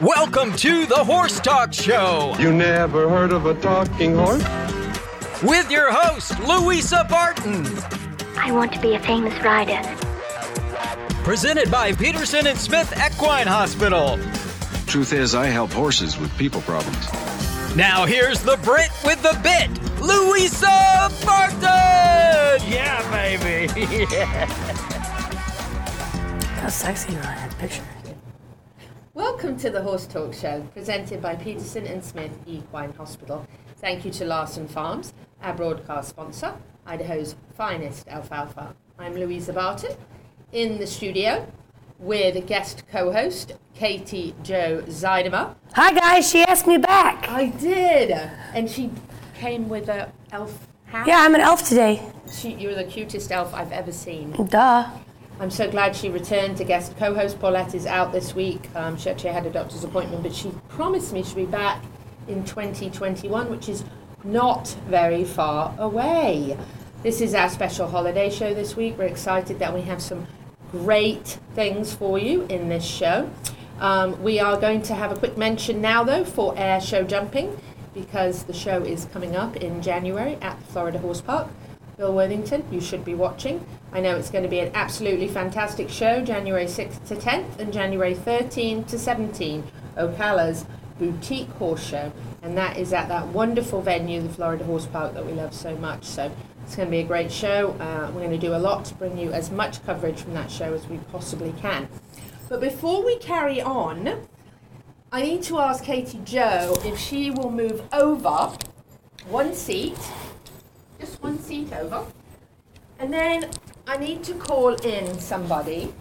Welcome to the Horse Talk Show You never heard of a talking horse? with your host, Louisa Barton. I want to be a famous rider. Presented by Peterson and Smith Equine Hospital. Truth is, I help horses with people problems. Now here's the Brit with the bit, Louisa Barton. Yeah, baby. How sexy you are in that picture. Welcome to the Horse Talk Show, presented by Peterson and Smith Equine Hospital. Thank you to Larson Farms, our broadcast sponsor, Idaho's finest alfalfa. I'm Louisa Barton in the studio with guest co-host Katie Joe Zeidemer. Hi guys, she asked me back. I did, and she came with a elf hat. Yeah, I'm an elf today. She, you're the cutest elf I've ever seen. Duh. I'm so glad she returned. to guest co-host Paulette is out this week. Um, she actually had a doctor's appointment, but she promised me she'll be back in 2021, which is not very far away. This is our special holiday show this week. We're excited that we have some great things for you in this show. Um, we are going to have a quick mention now, though, for air show jumping because the show is coming up in January at Florida Horse Park. Bill Worthington, you should be watching. I know it's going to be an absolutely fantastic show, January 6th to 10th and January 13 to 17, Ocala's Boutique Horse Show. And that is at that wonderful venue, the Florida Horse Park, that we love so much. So it's going to be a great show. Uh, we're going to do a lot to bring you as much coverage from that show as we possibly can. But before we carry on, I need to ask Katie Joe if she will move over one seat, just one seat over. And then I need to call in somebody,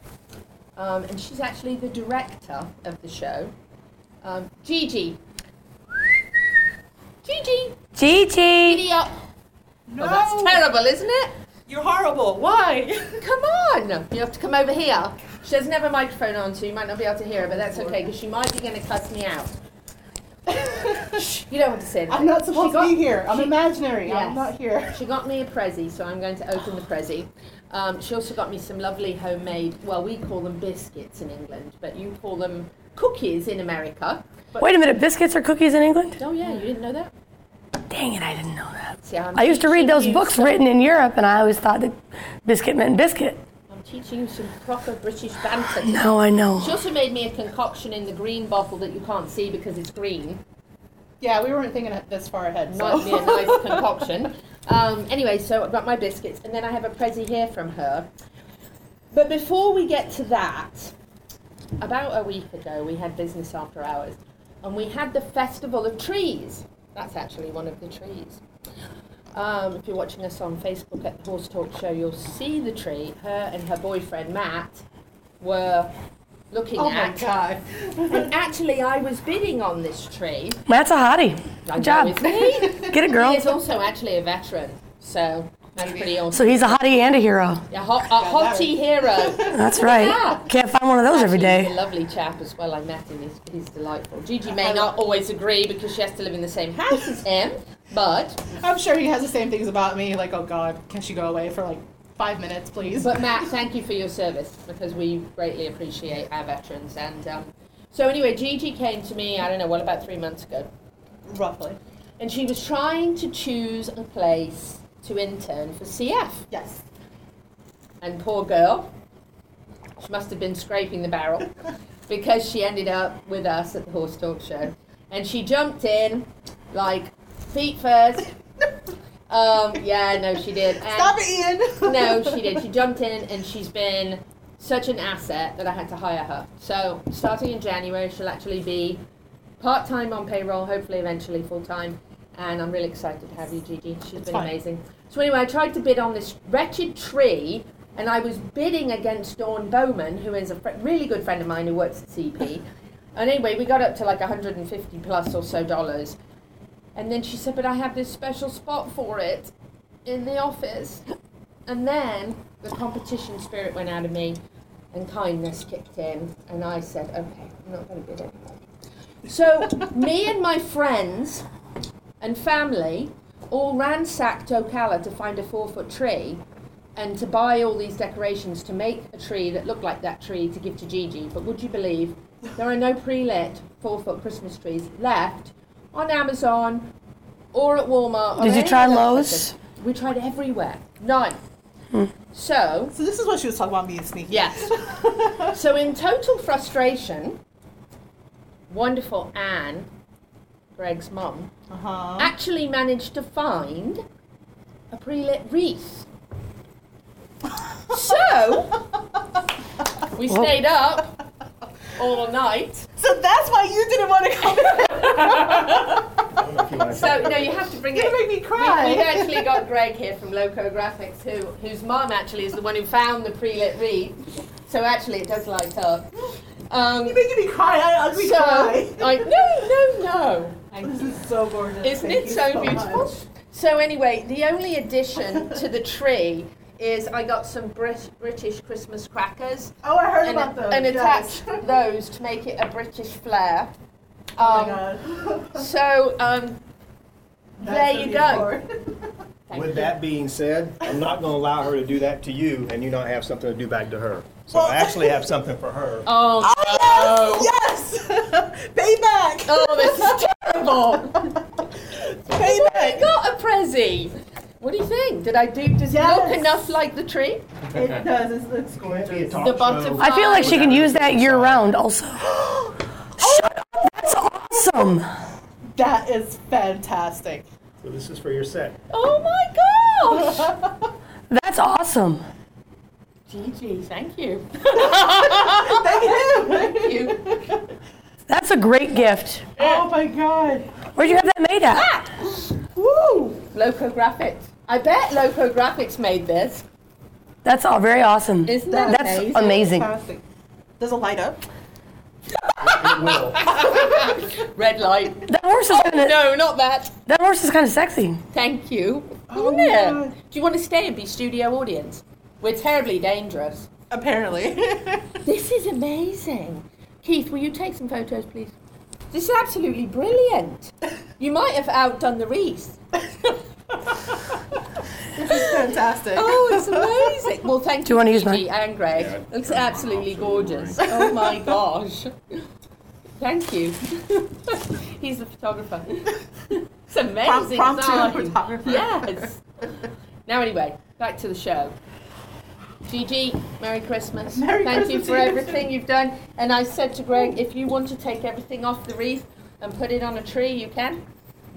um, and she's actually the director of the show, um, Gigi. Gigi, Gigi. giddy up. No. that's terrible, isn't it? You're horrible. Why? Come on. You have to come over here. She doesn't have a microphone on, so you might not be able to hear her, but that's okay because she might be going to cuss me out. You don't want to say anything. I'm not supposed She got- to be here. I'm she- imaginary. Yes. I'm not here. She got me a prezzie, so I'm going to open the prezzie. Um, she also got me some lovely homemade, well, we call them biscuits in England, but you call them cookies in America. Wait a minute, biscuits or cookies in England? Oh, yeah, you didn't know that? Dang it, I didn't know that. See, I'm used to read those books some- written in Europe, and I always thought that biscuit meant biscuit. I'm teaching you some proper British banter. Now I know. She also made me a concoction in the green bottle that you can't see because it's green. Yeah, we weren't thinking this far ahead. So. Might be a nice concoction. Um, anyway, so I've got my biscuits, and then I have a prezzie here from her. But before we get to that, about a week ago, we had business after hours, and we had the Festival of Trees. That's actually one of the trees. Um, if you're watching us on Facebook at the Horse Talk Show, you'll see the tree. Her and her boyfriend Matt were looking Oh my at. god. And actually, I was bidding on this tree. That's a hottie. I Good job. know. Get it, girl. He is also actually a veteran, so that's pretty awesome. So he's a hottie and a hero. a, hot, a hottie hero. That's right. Yeah. Can't find one of those every Actually, He's a lovely chap as well. I met him. He's, he's delightful. Gigi may not always agree because she has to live in the same house as him, but I'm sure he has the same things about me. Like, oh god, can she go away for like five minutes, please? but Matt, thank you for your service because we greatly appreciate our veterans. And um, so anyway, Gigi came to me. I don't know what about three months ago. Roughly. And she was trying to choose a place to intern for CF. Yes. And poor girl, she must have been scraping the barrel because she ended up with us at the Horse Talk Show. And she jumped in, like, feet first. Um, yeah, no, she did. And Stop it, Ian. No, she did. She jumped in and she's been such an asset that I had to hire her. So, starting in January, she'll actually be part time on payroll, hopefully, eventually full time. And I'm really excited to have you, Gigi. She's been fine. amazing. So, anyway, I tried to bid on this wretched tree, and I was bidding against Dawn Bowman, who is a fr- really good friend of mine who works at CP. And anyway, we got up to like 150 plus or so dollars. And then she said, But I have this special spot for it in the office. And then the competition spirit went out of me and kindness kicked in. And I said, Okay, I'm not going to bid anymore. So, me and my friends and family all ransacked Ocala to find a four foot tree and to buy all these decorations to make a tree that looked like that tree to give to Gigi. But would you believe There are no pre-lit four-foot Christmas trees left on Amazon or at Walmart. or Did you try Lowe's? places. We tried everywhere. None. So So this is what she was talking about being sneaky. Yes. so, in total frustration, wonderful Anne, Greg's mum, Uh-huh. actually managed to find a pre lit wreath. So, we stayed up all night. So that's why you didn't want to come. So, no, you have to bring You're it. gonna make me We, cry. we've actually got Greg here from Loco Graphics, who, whose mum actually is the one who found the pre lit wreath. So, actually, it does light up. Um, You're making me cry. I ugly So, cry. I, no, no, no. This is so gorgeous. Isn't Thank it you so much. beautiful? So anyway, the only addition to the tree is I got some Brit- British Christmas crackers Oh, I heard and, about those. and yes. attached those to make it a British flair. Oh Um, my god. so um, there you go. Thank With you. that being said, I'm not going to allow her to do that to you and you not have something to do back to her. So Well- I actually have something for her. Oh, Oh, no. yes! yes! Payback! Oh, this is terrible. Payback! got a prezzie. What do you think? Did I do? Does it look enough like the tree? It does. It looks It's going to be a gorgeous. talk The butterfly. I feel like she can use that year round also. Shut up. That's awesome. That is fantastic. So this is for your set. Oh my gosh. That's awesome. Gigi, thank you. Thank you. Thank you. That's a great gift. Oh my god. Where'd you have that made at? Ah! Woo! Loco Graphics. I bet Loco Graphics made this. That's all very awesome. Isn't that That's amazing? amazing. Fantastic. Does it light up? It will. Red light. That horse is oh, kind of No, not that. that horse is kind of sexy. Thank you. Oh Isn't my it? God. Do you want to stay and be studio audience? We're terribly dangerous. Apparently. This is amazing. Keith, will you take some photos, please? This is absolutely brilliant. You might have outdone the wreath. This is fantastic. Oh, it's amazing. Well, thank Do you wanna use Gigi mine? and Greg. It's absolutely gorgeous. Oh my gosh. Thank you. He's the photographer. It's amazing. Prompt- promptu design. photographer. Yes. Now, anyway, back to the show. Gigi, Merry Christmas. Merry Thank you for to you everything you've done. And I said to Greg, if you want to take everything off the wreath and put it on a tree, you can.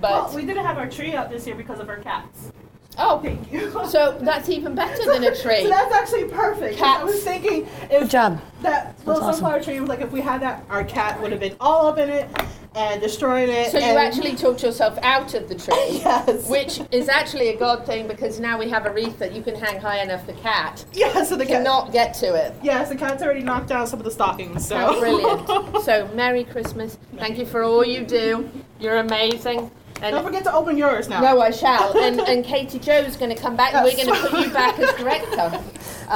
But Well, we didn't have our tree out this year because of our cats. Oh, Thank you. so that's even better than a tree. So that's actually perfect. 'cause I was thinking Good if job. that little awesome. sunflower tree was like if we had that, our cat would have been all up in it and destroying it. So you actually talked yourself out of the tree. Yes. Which is actually a god thing because now we have a wreath that you can hang high enough the cat Yeah. So the cat. cannot get to it. Yes, the cat's already knocked down some of the stockings. So How brilliant. So Merry Christmas. Thank you for all you do. You're amazing. Don't forget to open yours now. no, I shall. And and Katie Joe's going to come back and we're going to put you back as director.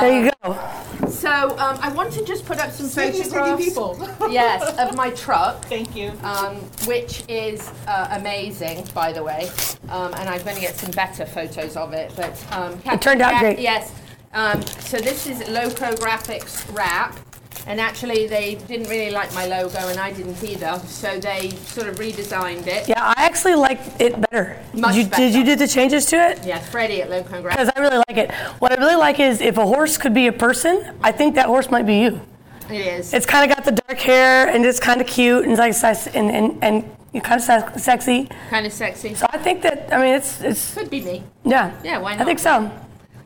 There you go. So um, I want to just put up some Sneaky, sneaky photographs. people. Yes, of my truck. Thank you. um, which is uh, amazing, by the way. Um, and I'm going to get some better photos of it. But um, It turned out Gra- great. Yes. Um, so this is Loco Graphics wrap. And actually, they didn't really like my logo, and I didn't either. So they sort of redesigned it. Yeah, I actually like it better. Much did you did you do the changes to it? Yeah, Freddie at Loco Graphics. Because I really like it. What I really like is if a horse could be a person, I think that horse might be you. It is. It's kind of got the dark hair and it's kind of cute and it's like and and and kind of se- sexy. kind of sexy. So I think that I mean it's it's Could be me. yeah. Yeah, why not? I think so.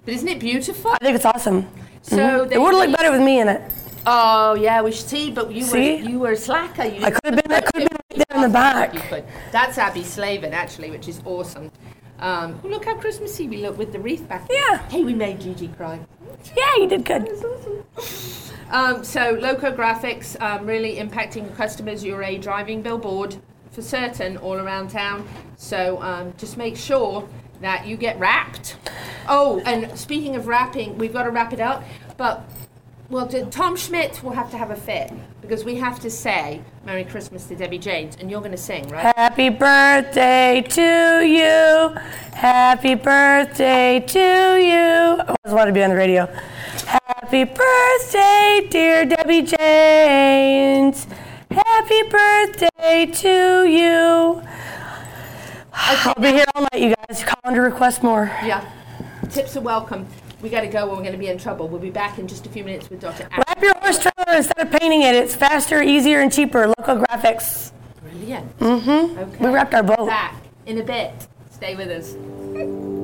But isn't it beautiful? I think it's awesome. So Mhm. they it would look better with me in it. Oh yeah, we should see. But you See? were you were a slacker. You I could have been I could have been right there in the back. Could. That's Abby Slavin, actually, which is awesome. Um, look how Christmassy we look with the wreath back. Yeah. Hey, we made Gigi cry. Yeah, you did good. Um, so, Loco Graphics um, really impacting customers. You're a driving billboard for certain all around town. So, um, just make sure that you get wrapped. Oh, and speaking of wrapping, we've got to wrap it up. But, well, Tom Schmidt will have to have a fit because we have to say Merry Christmas to Debbie James, and you're going to sing, right? Happy birthday to you. Happy birthday to you. Oh, I always wanted to be on the radio. Happy birthday, dear Debbie James. Happy birthday to you. I'll be here all night, you guys. Call to request more. Yeah. Tips are welcome. We got to go or we're going to be in trouble. We'll be back in just a few minutes with Dr. Adam. Wrap your horse trailer instead of painting it. It's faster, easier, and cheaper. Local graphics. Brilliant. Mm-hmm. Okay. We wrapped our boat. Back in a bit. Stay with us.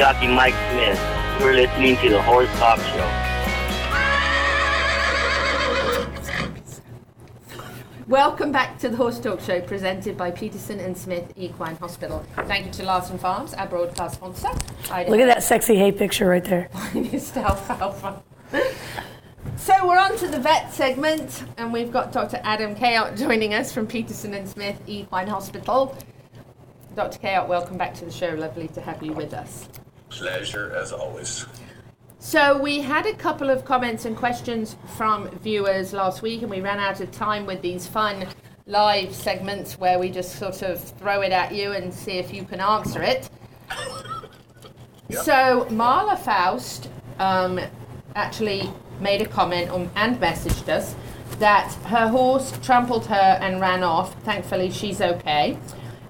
Jockey Mike Smith. You're listening to the Horse Talk Show. Welcome back to the Horse Talk Show presented by Peterson and Smith Equine Hospital. Thank you to Larson Farms, our broadcast sponsor. Look at that sexy hay picture right there. So we're on to the vet segment, and we've got Dr. Adam Kayot joining us from Peterson and Smith Equine Hospital. Dr. Kayot, welcome back to the show. Lovely to have you with us. Pleasure as always. So we had a couple of comments and questions from viewers last week, and we ran out of time with these fun live segments where we just sort of throw it at you and see if you can answer it. So Marla Faust um, actually made a comment on, and messaged us that her horse trampled her and ran off. Thankfully, she's okay.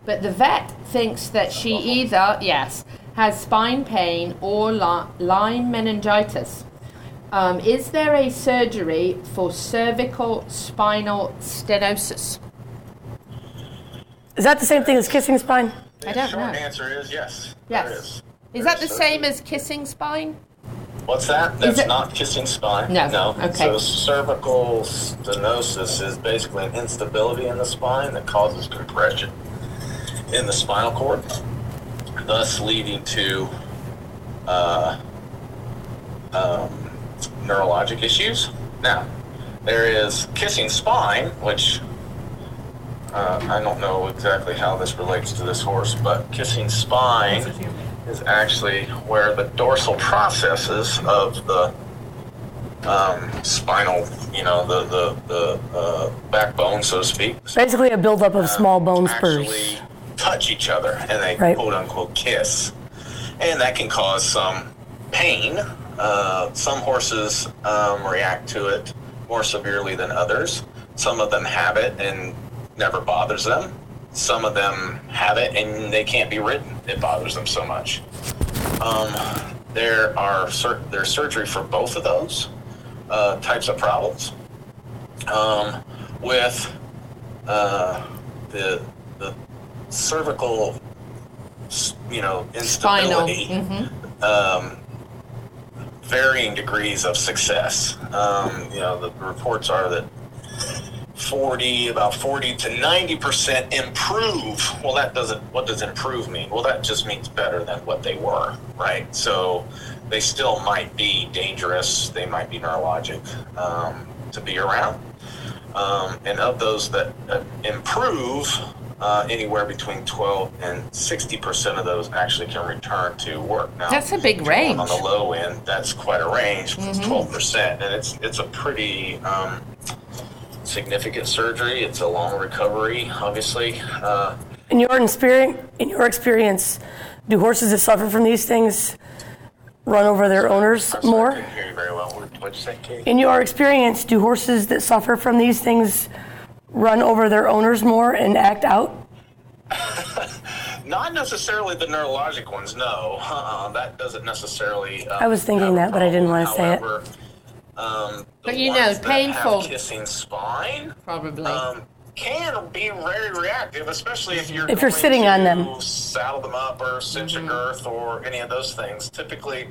But the vet thinks that she either, yes, has spine pain or Lyme meningitis. Um, is there a surgery for cervical spinal stenosis? Is that the same thing as kissing spine? I don't Short know. answer is yes. Yes. is. Is There that the is same as kissing spine? What's that? That's it- not kissing spine. No, No. okay. So cervical stenosis is basically an instability in the spine that causes compression in the spinal cord, thus leading to uh, um, neurologic issues. Now, there is kissing spine, which uh, I don't know exactly how this relates to this horse, but kissing spine is actually where the dorsal processes of the um, spinal, you know, the the, the uh, backbone, so to speak, Basically, a buildup of small bone spurs. actually touch each other and they Right. quote unquote kiss. And that can cause some pain. Uh, some horses um, react to it more severely than others. some of them have it and never bothers them. Some of them have it and they can't be ridden. It bothers them so much. Um, there are sur- there's surgery for both of those uh, types of problems. Um, with uh, the the cervical, you know, instability, Mhm. um, varying degrees of success. Um, you know, the reports are that 40, about 40 to 90 percent improve. Well, that doesn't. What does improve mean? Well, that just means better than what they were, right? So they still might be dangerous. They might be neurologic um, to be around. Um, and of those that uh, improve, uh, anywhere between 12 and 60 percent of those actually can return to work. Now, That's a big if you're going range. On the low end, that's quite a range. Mhm. 12 percent, and it's it's a pretty um, significant surgery. It's a long recovery, obviously. Uh, In your experience, in your experience, do horses that suffer from these things run over their owners more? couldn't hear you very well. What- What'd you say, Kate? In your experience, do horses that suffer from these things run over their owners more and act out? Not necessarily the neurologic ones, no. Uh-uh, that doesn't necessarily. Um, I was thinking that, but I didn't want to say it. Um, But you know, painful. Kissing spine Probably. um, can be very reactive, especially if you're If you're sitting to on them. saddle them up or cinch Mm-hmm. a girth or any of those things. Typically,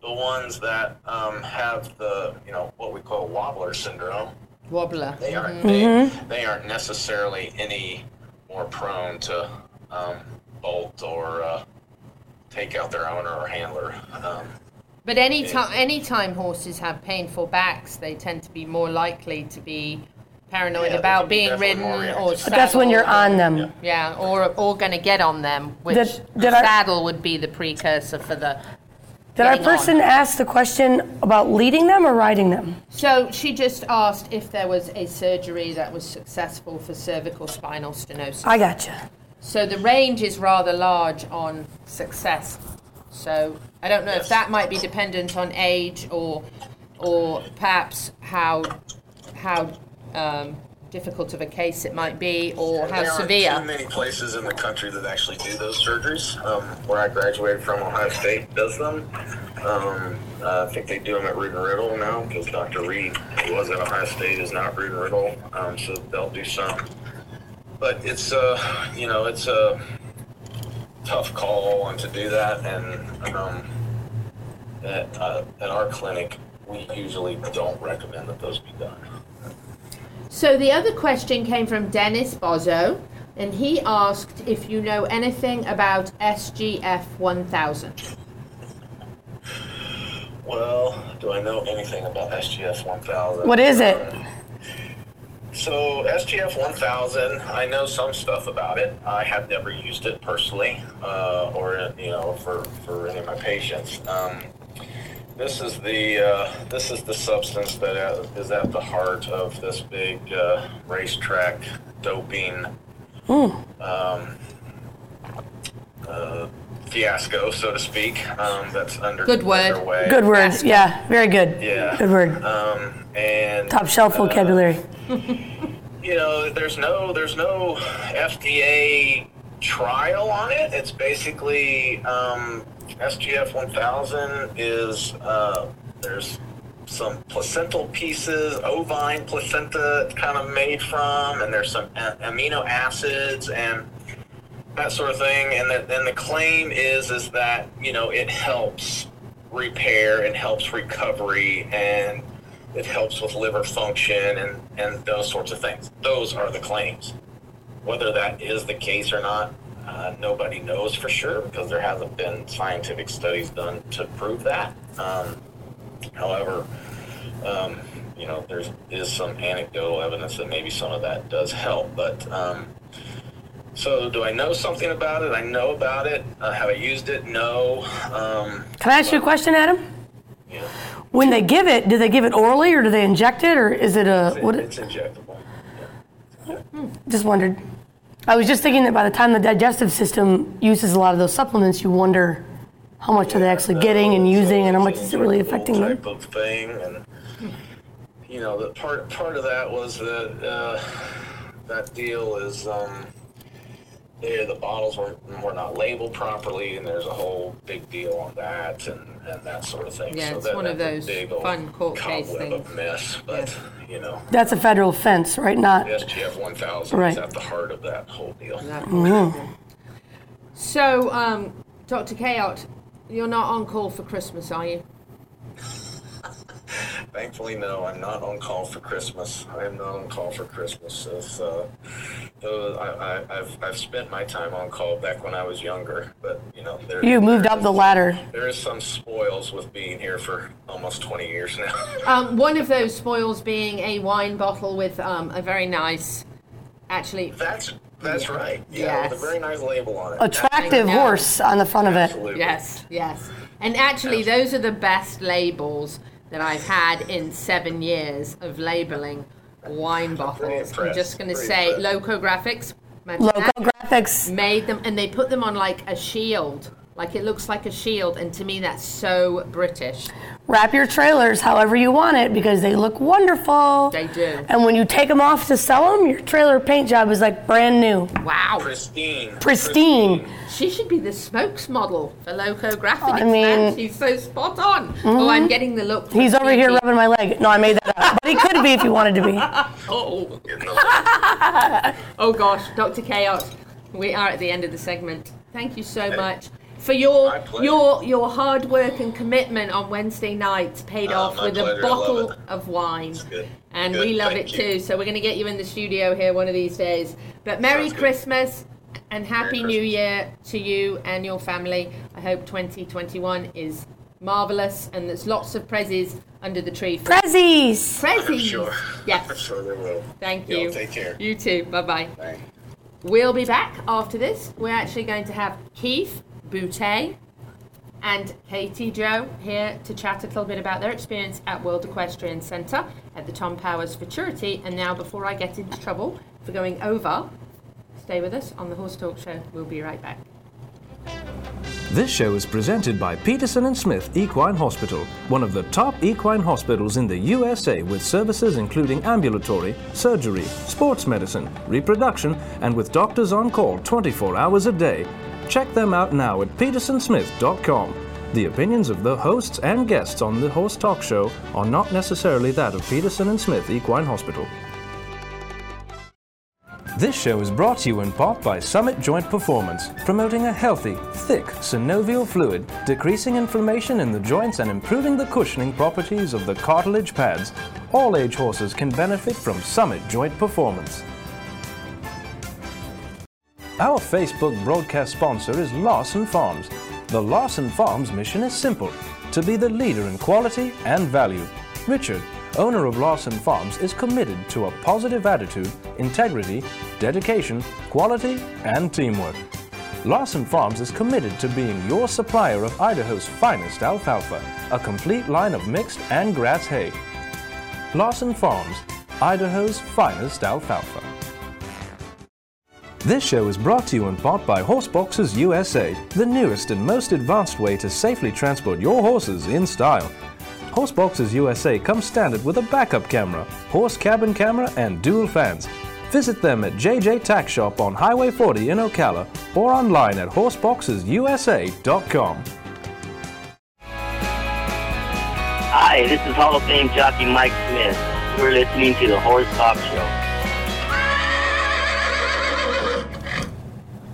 the ones that um, have the you know what we call wobbler syndrome, Wobbler. they aren't Mhm. they, Mm-hmm. they aren't necessarily any more prone to um, bolt or uh, take out their owner or handler. Um, But any time, anytime horses have painful backs, they tend to be more likely to be paranoid Yeah, about be being ridden or reactive. But that's when you're on them. Yeah, or or going to get on them, which Did- did I- saddle would be the precursor for the. Did our getting on. person ask the question about leading them or riding them? So she just asked if there was a surgery that was successful for cervical spinal stenosis. I gotcha. So the range is rather large on success. So I don't know if that might be dependent on age or, or perhaps how, how um, difficult of a case it might be or how severe. there aren't too many places in the country that actually do those surgeries. Um, where I graduated from, Ohio State does them. Um, uh, I think they do them at Rood and Riddle now because Dr. Reed, who was at Ohio State, is now at Rood and Riddle. Um, so they'll do some. But it's uh, you know, it's a tough call and to do that, and um, at, uh, at our clinic, we usually don't recommend that those be done. So the other question came from Dennis Bozo, and he asked if you know anything about SGF 1000. Well, do I know anything about SGF 1000? What is it? So SGF 1000, I know some stuff about it. I have never used it personally, uh, or you know, for, for any of my patients. Um, this is the uh, this is the substance that uh, at the heart of this big uh, racetrack doping um, uh, fiasco, so to speak. Um, that's under Good word. underway. Good word. Yeah, very good. Yeah. Good word. Um, and Top shelf uh, vocabulary. you know, there's no there's no FDA trial on it. It's basically um, SGF 1000 is uh, there's some placental pieces, ovine placenta kind of made from, and there's some a- amino acids and that sort of thing. And the, and the claim is is that you know it helps repair and helps recovery and it helps with liver function and, and those sorts of things. Those are the claims. Whether that is the case or not, uh, nobody knows for sure because there hasn't been scientific studies done to prove that. Um, however, um, you know, there is some anecdotal evidence that maybe some of that does help. But um, so, do I know something about it? I know about it. Uh, have I used it? No. Um, Can I ask you a question, Adam? yeah, When they give it, do they give it orally or do they inject it or is it a it's, what? it's injectable. Just wondered. I was just thinking that by the time the digestive system uses a lot of those supplements, you wonder how much are they actually getting and using, and how much is it really affecting them. type of thing, and you know, the part part of that was that uh, that deal is um, they, the bottles were were not labeled properly, and there's a whole big deal on that and, and that sort of thing. Yeah, so it's that, one of those big old fun court case cobweb of things. mess, but you know, That's a federal offense, right? Not. the SGF 1000 Right. is at the heart of that whole deal. Mhm. So, um, Dr. Kayot, you're not on call for Christmas, are you? Thankfully, no, I'm not on call for Christmas. I am not on call for Christmas. If, uh, uh, I, I, I've, I've spent my time on call back when I was younger, but you know, there, You moved up the ladder. there is some spoils with being here for almost 20 years now. Um, one of those spoils being a wine bottle with um, a very nice, actually. That's that's right. Yeah, with a very nice label on it. Attractive horse on the front of it. Yes, yes. And actually, those are the best labels that I've had in seven years of labeling wine bottles. I'm impressed, just going to say, impressed. Loco Graphics. Loco Graphics. Made them, and they put them on like a shield. Like it looks like a shield, and to me, that's so British. Wrap your trailers however you want it because they look wonderful. They do. And when you take them off to sell them, your trailer paint job is like brand new. Wow. Pristine. Pristine. She should be the spokesmodel for Loco Graphics. I man. mean- she's so spot on. Oh, mm-hmm. I'm getting the look. He's over here rubbing my leg. No, I made that up. But he could be if he wanted to be. Oh. oh gosh, Dr. Kayot, we are at the end of the segment. Thank you so much for your your your hard work and commitment on Wednesday nights paid Oh, off with pleasure. a I love bottle of wine. good. And Good. we love Thank it you. too. So we're going to get you in the studio here one of these days. But Merry Sounds good. Christmas and Happy Merry New Year to you and your family. I hope 2021 is marvelous and there's lots of prezzies under the tree. For Prezzies. I'm Prezzies. sure. Yes. I'm sure they will. Thank Yo, you. take care. You too. Bye bye. Bye. We'll be back after this. We're actually going to have Keith Boutte and Katie Joe here to chat a little bit about their experience at World Equestrian Centre at the Tom Powers Futurity. And now, before I get into trouble for going over, stay with us on the Horse Talk Show. We'll be right back. This show is presented by Peterson and Smith Equine Hospital, one of the top equine hospitals in the USA with services including ambulatory, surgery, sports medicine, reproduction, and with doctors on call 24 hours a day. Check them out now at petersonsmith.com. The opinions of the hosts and guests on the Horse Talk Show are not necessarily that of Peterson and Smith Equine Hospital. This show is brought to you in part by Summit Joint Performance, promoting a healthy, thick synovial fluid, decreasing inflammation in the joints and improving the cushioning properties of the cartilage pads. All age horses can benefit from Summit Joint Performance. Our Facebook broadcast sponsor is Lawson Farms. The Lawson Farms mission is simple to be the leader in quality and value. Richard, owner of Lawson Farms, is committed to a positive attitude, integrity, dedication, quality, and teamwork. Lawson Farms is committed to being your supplier of Idaho's finest alfalfa, a complete line of mixed and grass hay. Lawson Farms, Idaho's finest alfalfa. This show is brought to you in part by Horseboxes USA, the newest and most advanced way to safely transport your horses in style. Horseboxes USA comes standard with a backup camera, horse cabin camera, and dual fans. Visit them at JJ Tack Shop on Highway 40 in Ocala or online at horseboxesusa.com. Hi, this is Hall of Fame jockey Mike Smith. You're listening to the Horse Talk Show.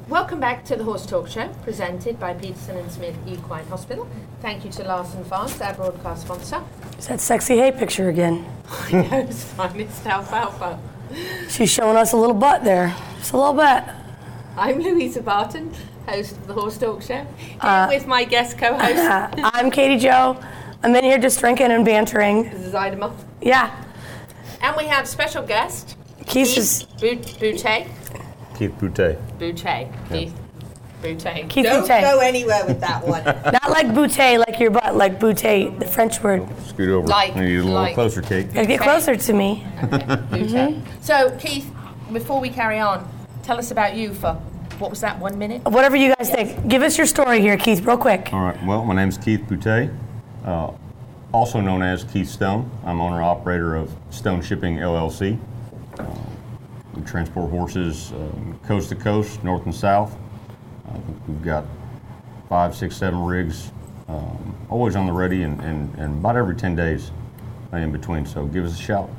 Welcome back to the Horse Talk Show, presented by Peterson and Smith Equine Hospital. Thank you to Larson Farms, our broadcast sponsor. It's that sexy hay picture again. I know, Idaho's finest alfalfa. She's showing us a little butt there. Just a little bit. I'm Louisa Barton, host of the Horse Talk Show, here Uh, with my guest co-host. I'm Katie Joe. I'm in here just drinking and bantering. this is Ida Yeah. And we have special guest, Keith is Boutte. Keith Boutte. Boutte. Keith Boutte. Keith Don't Boutte. go anywhere with that one. Not like boutte, like your butt, like boutte, the French word. Scoot over. Like- Need a little like- closer, Kate. Gotta get closer to me. Boutte. So, Keith, before we carry on, tell us about you for what was that one minute? Whatever you guys think. Give us your story here, Keith, real quick. All right. Well, my name's Keith Boutte. Uh, also known as Keith Stone. I'm owner operator of Stone Shipping LLC. Uh, we transport horses um, coast to coast, north and south. Uh, we've got five, six, seven rigs, um, always on the ready, and, and, and about every 10 days in between. So give us a shout.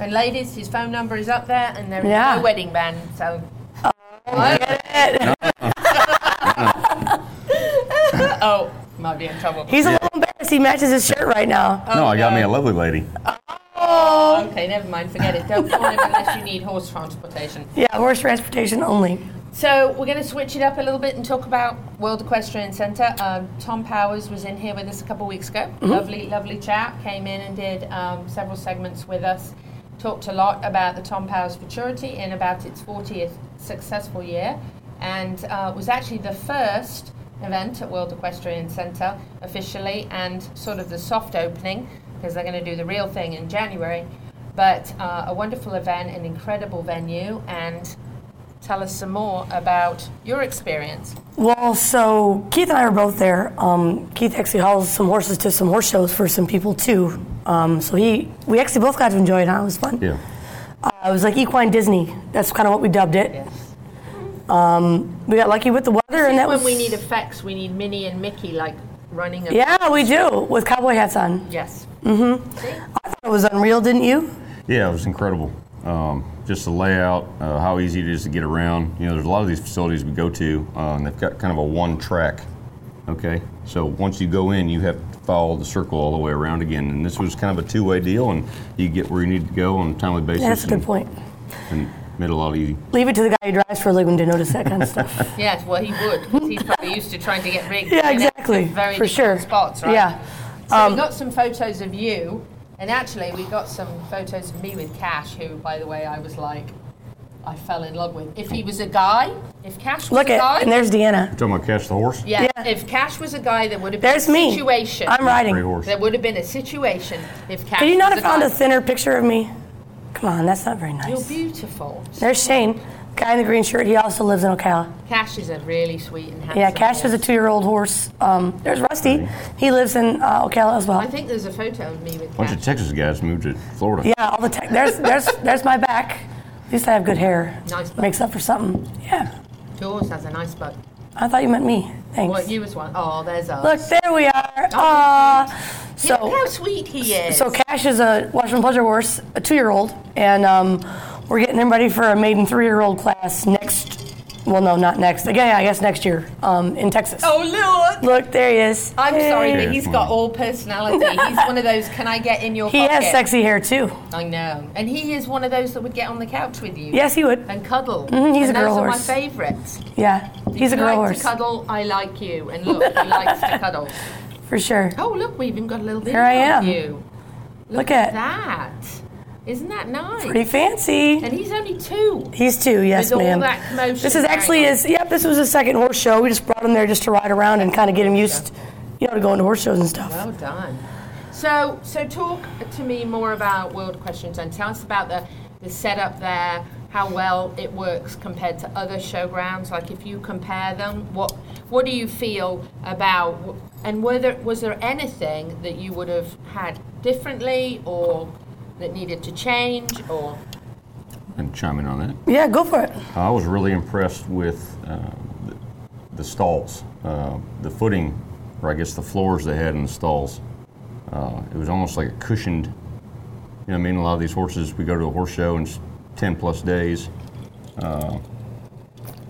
And ladies, his phone number is up there, and there is Yeah. no wedding band. So. oh, might be in trouble. He's a little embarrassed. He matches his shirt right now. no, I got me a lovely lady. Oh. Okay, never mind. Forget it. Don't phone him unless you need horse transportation. Yeah, horse transportation only. So we're going to switch it up a little bit and talk about World Equestrian Centre. Um, Tom Powers was in here with us a couple of weeks ago. Mhm. Lovely, lovely chap. Came in and did um, several segments with us. Talked a lot about the Tom Powers Futurity and about its 40th successful year, and uh, was actually the first event at World Equestrian Centre officially, and sort of the soft opening because they're going to do the real thing in January. But uh, a wonderful event, an incredible venue, and tell us some more about your experience. Well, so Keith and I were both there. Um, Keith actually hauls some horses to some horse shows for some people too. Um, so he, we actually both got to enjoy it. Huh? It was fun. Yeah. Uh, it was like equine Disney. That's kind of what we dubbed it. Um, we got lucky with the weather, and that when was. we need effects, we need Minnie and Mickey like running. A Yeah, we do with cowboy hats on. Yes. Mm-hmm. I thought it was unreal, didn't you? Yeah, it was incredible. Um, just the layout, uh, how easy it is to get around. You know, there's a lot of these facilities we go to, uh, and they've got kind of a one track. Okay, so once you go in, you have to follow the circle all the way around again. And this was kind of a two way deal, and you get where you need to go on a timely basis. Yeah, that's a good and- point. And made it a lot easy. Leave it to the guy who drives for a living to notice that kind of stuff. Yes, well, he would. 'cause He's probably used to trying to get rigged. Yeah, in exactly, Very for different sure. Spots, right? Yeah. So Um, we got some photos of you, and actually we got some photos of me with Cash, who, by the way, I was like, I fell in love with. If he was a guy, if Cash was Look a guy, Look at, guy, and there's Deanna. Talking about catch the horse. yeah, if Cash was a guy, there would have been There's a me. situation. I'm riding. Great horse. There would have been a situation if Cash. Could you not was have found guy. a thinner picture of me? Come on, that's not very nice. You're beautiful. There's Shane, guy in the green shirt. He also lives in Ocala. Cash is a really sweet and handsome. Yeah, Cash is a two-year-old horse. Um, there's Rusty. He lives in uh, Ocala as well. I think there's a photo of me with A bunch Cash. of Texas guys moved to Florida. Yeah, all the tech. There's there's there's my back. At least I have good hair. Nice butt. Makes up for something. Yeah. Yours has a nice butt. I thought you meant me. Thanks. What you was one? Oh, there's us. Look, there we are. Aw. So Look how sweet he is. So Cash is a Western Pleasure horse, a two-year-old, and um, we're getting him ready for a maiden three-year-old class next. Well, no, not next. Again, yeah, I guess next year um, in Texas. Oh, Lord. Look, there he is. I'm sorry, Hey. but he's got all personality. He's one of those, can I get in your He pocket? has sexy hair too. I know. And he is one of those that would get on the couch with you. Yes, he would. And cuddle. Mhm, he's and a girl those horse. are my favourites. Yeah, If he's a girl like horse to cuddle, I like you. And look, he likes to cuddle. for sure. Oh, look, we even got a little video Here I of am. you. Look at- that. Isn't that nice? Pretty fancy. And he's only two. He's two, yes, With ma'am. This is actually his. Yep, this was his second horse show. We just brought him there just to ride around and kind of get him used, you know, to going to horse shows and stuff. Well done. So, so talk to me more about World Equestrian and tell us about the, the setup there, how well it works compared to other showgrounds. Like if you compare them, what what do you feel about? And whether was there anything that you would have had differently or that needed to change or And chime in on that. Yeah, go for it. I was really impressed with uh, the, the stalls, uh, the footing, or I guess the floors they had in the stalls. Uh, it was almost like a cushioned. You know, I mean, a lot of these horses, we go to a horse show and it's ten plus days. Uh,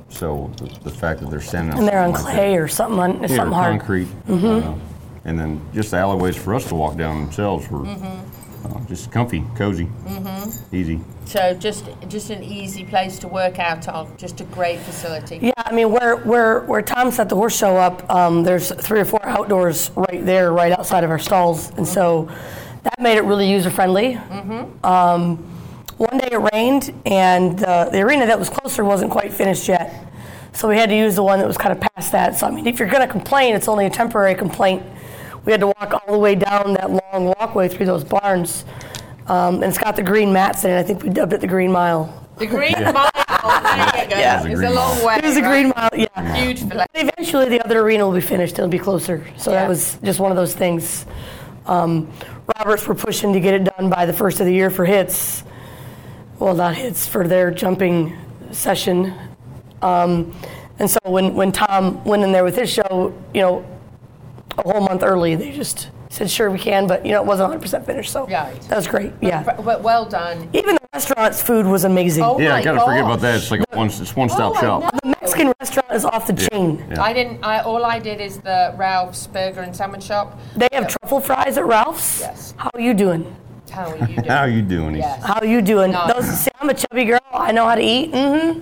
so the, the fact that they're standing on And they're on something like clay or something on yeah, something or hard. concrete. Mhm. uh, and then just the alleyways for us to walk down themselves were Mm-hmm. Uh, just comfy, cozy, Mhm. easy. so just just an easy place to work out of, just a great facility. Yeah, I mean, where where where Tom set the horse show up, um, there's three or four outdoors right there, right outside of our stalls, and so that made it really user friendly. Mm-hmm. Um, one day it rained, and the, the arena that was closer wasn't quite finished yet, so we had to use the one that was kind of past that. So I mean, if you're going to complain, it's only a temporary complaint. We had to walk all the way down that long walkway through those barns, um, and it's got the green mats in it. I think we dubbed it the Green Mile. The Green Mile. There you go. Yeah. It's a long way. It was a right? green mile, yeah. Huge But eventually, the other arena will be finished. It'll be closer. So Yeah. that was just one of those things. Um, Roberts were pushing to get it done by the first of the year for hits. Well, not hits for their jumping session. Um, and so when, when Tom went in there with his show, you know, a whole month early, they just said, sure, we can, but, you know, it wasn't 100% finished. So Right. that was great. Yeah. But, but well done. Even the restaurant's food was amazing. Oh yeah, my I gotta forget about gosh. that. It's like a one, it's one stop Oh, I shop. know. The Mexican restaurant is off the chain. Yeah. I didn't. I, all I did is the Ralph's Burger and Sandwich Shop. They have truffle fries at Ralph's. Yes. How are you doing? How are you doing? How you doing? Yes. How are you doing? No. Those, see, I'm a chubby girl. I know how to eat. Mm-hmm.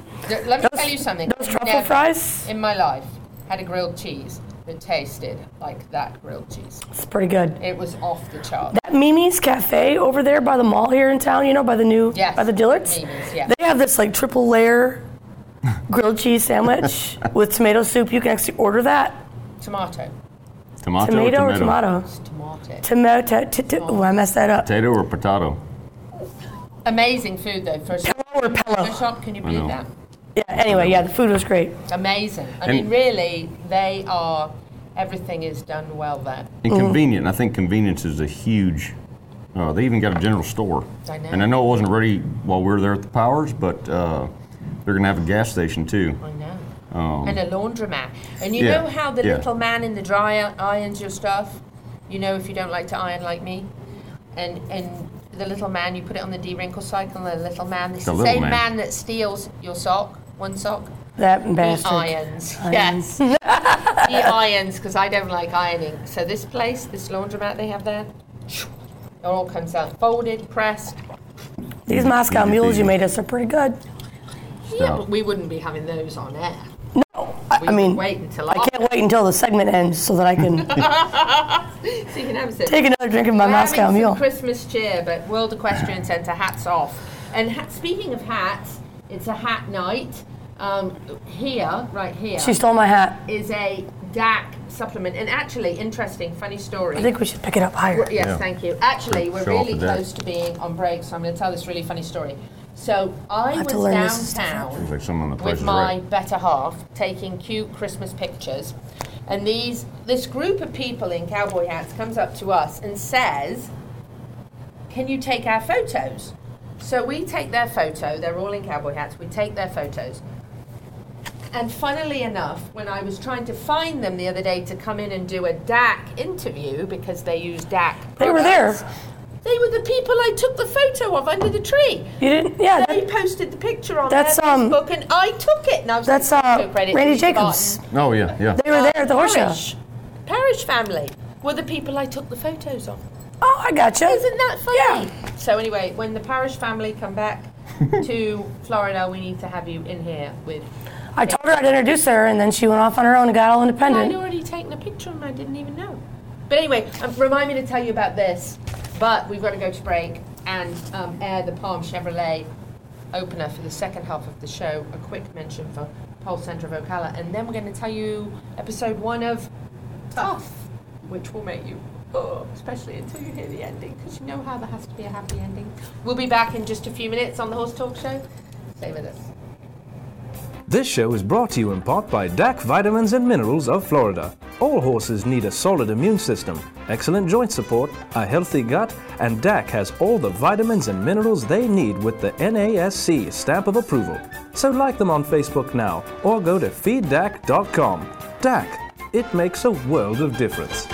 Let me Those- tell you something. those truffle Never fries? in my life had a grilled cheese that tasted like that grilled cheese. It's pretty good. It was off the chart. That Mimi's Cafe over there by the mall here in town, you know, by the new, Yes. by the Dillards. Mimi's, yeah. They have this like triple layer grilled cheese sandwich with tomato soup. You can actually order that. Tomato. Tomato, Tomato or or tomato? Tomato. Tomato. t- t- Oh, I messed that up. Potato or potato? Amazing food though. For a Pello or Pello? shop, can you believe that? Yeah. Anyway, yeah, the food was great. Amazing. I And- mean, really, they are. Everything is done well there. And convenient. I think convenience is a huge. Uh, they even got a general store. I know. And I know it wasn't ready while we were there at the Powers, but uh, they're going to have a gas station too. I know. Um, and a laundromat. And you Yeah, know how the yeah. little man in the dryer irons your stuff? You know if you don't like to iron like me? And and the little man, you put it on the de-wrinkle cycle, the little man, this The is the same man. man. that steals your sock, one sock. That He bastard. irons. Irons. Yes. he irons because I don't like ironing. So this place, this laundromat they have there, it all comes out folded, pressed. These Moscow mules you made us are pretty good. Yeah, but we wouldn't be having those on air. No, I, I mean, wait until I can't wait until the segment ends so that I can So you can have a sip. take another drink of my We're Moscow having mule. some Christmas cheer, but World Equestrian Centre hats off. And ha- speaking of hats, it's a hat night. Um, here, right here, She stole my hat. is a DAC supplement. And actually, interesting, funny story. I think we should pick it up higher. We're- Yes, Yeah. thank you. Actually, we're Show off really the deck. close to being on break, so I'm going to tell this really funny story. So I have was to learn this stuff. downtown like someone on the with my Right. better half taking cute Christmas pictures, and these this group of people in cowboy hats comes up to us and says, "Can you take our photos?" So we take their photo. They're all in cowboy hats. We take their photos. And funnily enough, when I was trying to find them the other day to come in and do a DAC interview because they use DAC, They were there. Products, They were the people I took the photo of under the tree. You didn't? Yeah. They That, posted the picture on That's, their um, Facebook, and I took it. And I was that's like, uh, "No credit Randy Jacobs. Barton." Oh yeah, yeah. They were there at the horse show. Parish, Parish family were the people I took the photos of. Oh, I gotcha. Isn't that funny? Yeah. So anyway, when the Parish family come back to Florida, we need to have you in here with. I told her I'd introduce her, and then she went off on her own and got all independent. I'd already taken a picture and I didn't even know. But anyway, um, remind me to tell you about this. But we've got to go to break and um, air the Palm Chevrolet opener for the second half of the show. A quick mention for Pulse Centre of Ocala. And then we're going to tell you episode one of Tough, which will make you, oh, especially until you hear the ending, because you know how there has to be a happy ending. We'll be back in just a few minutes on the Horse Talk Show. Stay with us. This show is brought to you in part by DAC Vitamins and Minerals of Florida. All horses need a solid immune system, excellent joint support, a healthy gut, and DAC has all the vitamins and minerals they need with the NASC stamp of approval. So like them on Facebook now or go to feeddac.com. DAC, it makes a world of difference.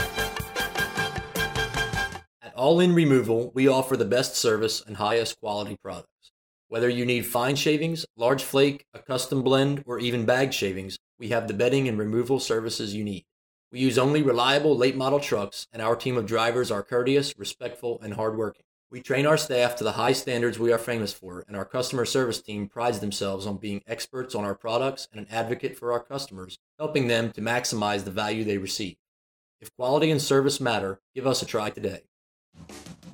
At All In Removal, we offer the best service and highest quality products. Whether you need fine shavings, large flake, a custom blend, or even bag shavings, we have the bedding and removal services you need. We use only reliable late model trucks, and our team of drivers are courteous, respectful, and hardworking. We train our staff to the high standards we are famous for, and our customer service team prides themselves on being experts on our products and an advocate for our customers, helping them to maximize the value they receive. If quality and service matter, give us a try today.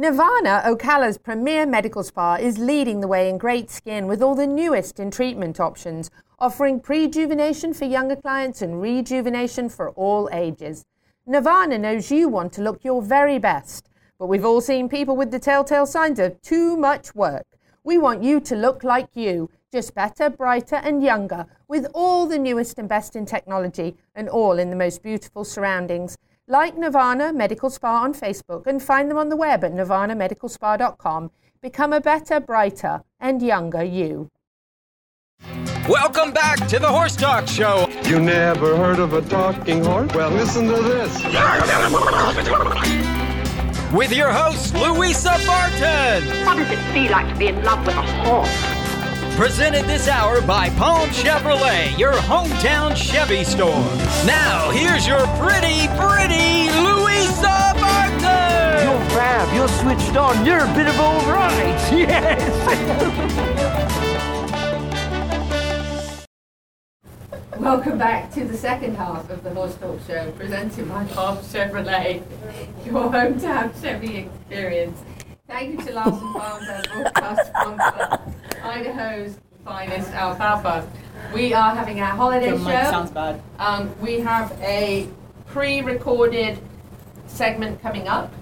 Nirvana, Ocala's premier medical spa, is leading the way in great skin with all the newest in treatment options, offering prejuvenation for younger clients and rejuvenation for all ages. Nirvana knows you want to look your very best, but we've all seen people with the telltale signs of too much work. We want you to look like you, just better, brighter, and younger, with all the newest and best in technology and all in the most beautiful surroundings. Like Nirvana Medical Spa on Facebook and find them on the web at nirvanamedicalspa.com. Become a better, brighter, and younger you. Welcome back to the Horse Talk Show. You never heard of a talking horse? Well, listen to this. With your host, Louisa Barton. What does it feel like to be in love with a horse? Presented this hour by Palm Chevrolet, your hometown Chevy store. Now, here's your pretty, pretty Louisa Barton. You're fab. You're switched on. You're a bit of all right. Yes. Welcome back to the second half of the Horse Talk Show, presented by Palm Chevrolet, your hometown Chevy experience. Thank you to Larson Farms, our broadcast sponsor, Idaho's finest alfalfa. We are having our holiday The show. mic sounds bad. Um, we have a pre-recorded segment coming up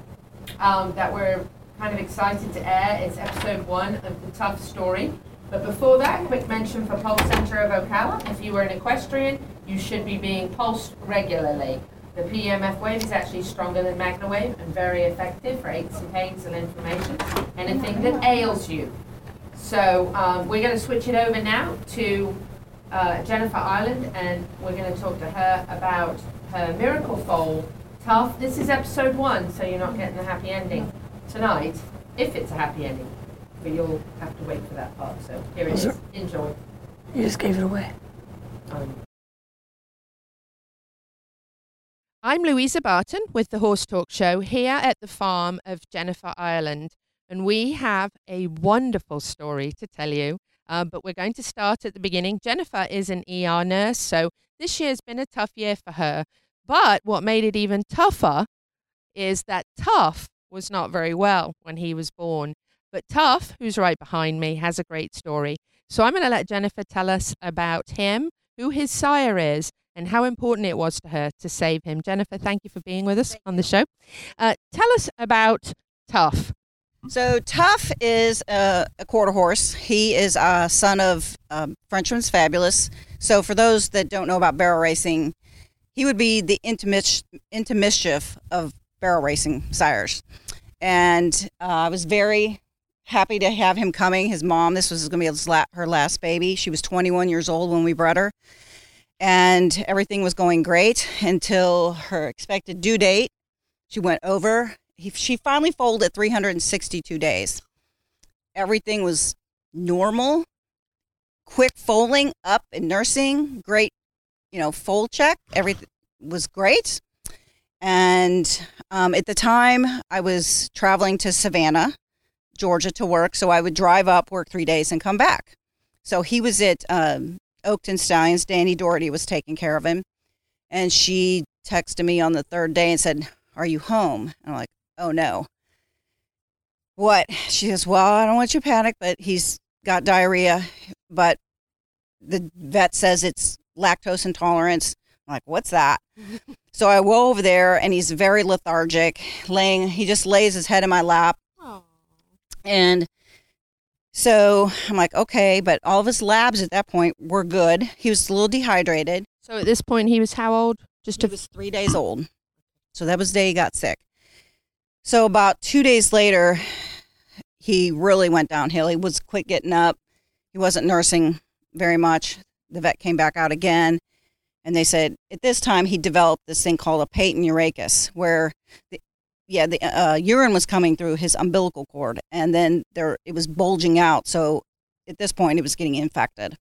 um, that we're kind of excited to air. It's episode one of the Tough Story. But before that, quick mention for Pulse Center of Ocala. If you were an equestrian, you should be being pulsed regularly. The PEMF wave is actually stronger than Magna wave and very effective for aches and pains and inflammation, anything that ails you. So um, we're going to switch it over now to uh, Jennifer Ireland, and we're going to talk to her about her miracle foal. Tough. This is episode one, so you're not getting the happy ending tonight, if it's a happy ending. But you'll have to wait for that part. So here it is. Enjoy. You just gave it away. Um, I'm Louisa Barton with the Horse Talk Show here at the farm of Jennifer Ireland, and we have a wonderful story to tell you. Uh, but we're going to start at the beginning. Jennifer is an ER nurse, so this year's been a tough year for her. But what made it even tougher is that Tough was not very well when he was born. But Tough, who's right behind me, has a great story. So I'm going to let Jennifer tell us about him, who his sire is, and how important it was to her to save him. Jennifer, thank you for being with us on the show. Uh, tell us about Tough. So Tough is a, a quarter horse. He is a son of um, Frenchman's Fabulous. So for those that don't know about barrel racing, he would be the into mischief of barrel racing sires. And uh, I was very happy to have him coming. His mom, this was going to be la- her last baby. She was 21 years old when we bred her. And everything was going great until her expected due date. She went over. He, she finally foaled at 362 days. Everything was normal, quick foaling up and nursing, great, you know, foal check. Everything was great. And um, at the time, I was traveling to Savannah, Georgia to work. So I would drive up, work three days, and come back. So he was at um, Oakton Stallions. Danny Doherty was taking care of him. And she texted me on the third day and said, Are you home? And I'm like, Oh no. What? She says, Well, I don't want you to panic, but he's got diarrhea. But the vet says it's lactose intolerance. I'm like, What's that? so I go over there and he's very lethargic, laying, he just lays his head in my lap. And so I'm like, okay, but all of his labs at that point were good. He was a little dehydrated. So at this point, he was how old? Just he was three days old. So that was the day he got sick. So about two days later, he really went downhill. He was quit getting up. He wasn't nursing very much. The vet came back out again, and they said at this time he developed this thing called a patent urachus, where the yeah the uh, urine was coming through his umbilical cord, and then there it was bulging out. So at this point, it was getting infected.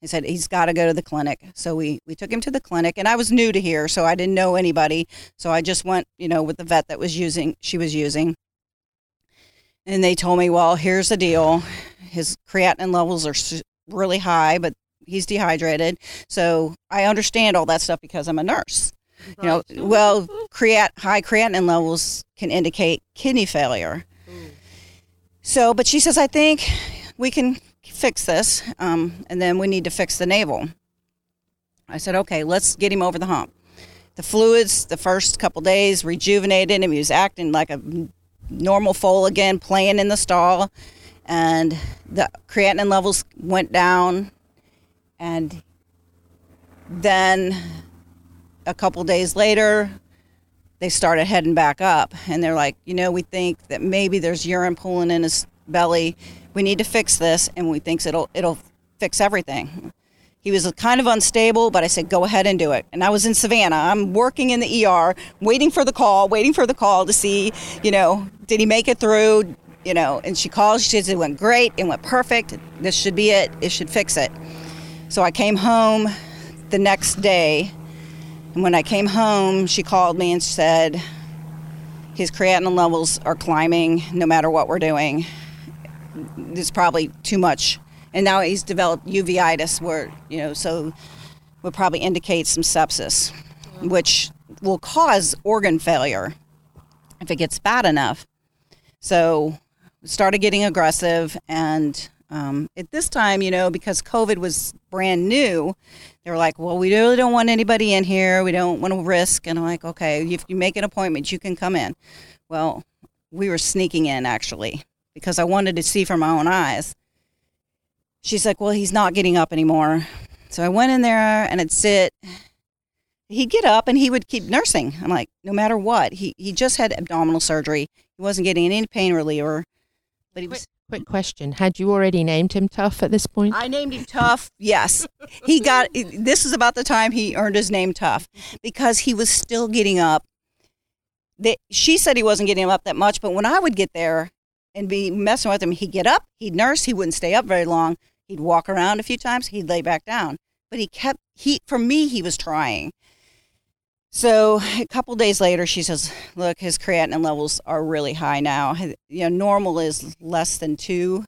He said he's got to go to the clinic. So we we took him to the clinic, and I was new to here, so I didn't know anybody. So I just went, you know, with the vet that was using she was using. And they told me, well, here's the deal. His creatinine levels are really high, but he's dehydrated. So I understand all that stuff because I'm a nurse. You know, well, creat high creatinine levels can indicate kidney failure. So, but she says, I think we can fix this, um, and then we need to fix the navel. I said, okay, let's get him over the hump. The fluids, the first couple days, rejuvenated him. He was acting like a normal foal again, playing in the stall, and the creatinine levels went down. And then a couple days later, they started heading back up, and they're like, you know, we think that maybe there's urine pooling in his belly. We need to fix this, and we think it'll it'll fix everything. He was kind of unstable, but I said, go ahead and do it. And I was in Savannah. I'm working in the ER, waiting for the call, waiting for the call to see, you know, did he make it through? You know, and she calls, she says, it went great, it went perfect. This should be it, it should fix it. So I came home the next day, and when I came home, she called me and said, his creatinine levels are climbing no matter what we're doing. It's probably too much and now he's developed uveitis, where you know, so would probably indicate some sepsis, which will cause organ failure if it gets bad enough. So started getting aggressive, and um, at this time, you know, because COVID was brand new, they were like, "Well, we really don't want anybody in here. We don't want to risk." And I'm like, "Okay, if you make an appointment, you can come in." Well, we were sneaking in actually because I wanted to see from my own eyes she's like, well, he's not getting up anymore. So I went in there and I'd sit. He'd get up and he would keep nursing. I'm like, no matter what. He he just had abdominal surgery. He wasn't getting any pain reliever, but he was. Quick question: Had you already named him Tough at this point? I named him Tough. Yes, he got. This is about the time he earned his name Tough because he was still getting up. She said he wasn't getting up that much, but when I would get there and be messing with him, he'd get up, he'd nurse, he wouldn't stay up very long. He'd walk around a few times, he'd lay back down. But he kept he for me he was trying. So a couple days later, she says, "Look, his creatinine levels are really high now. You know, normal is less than two,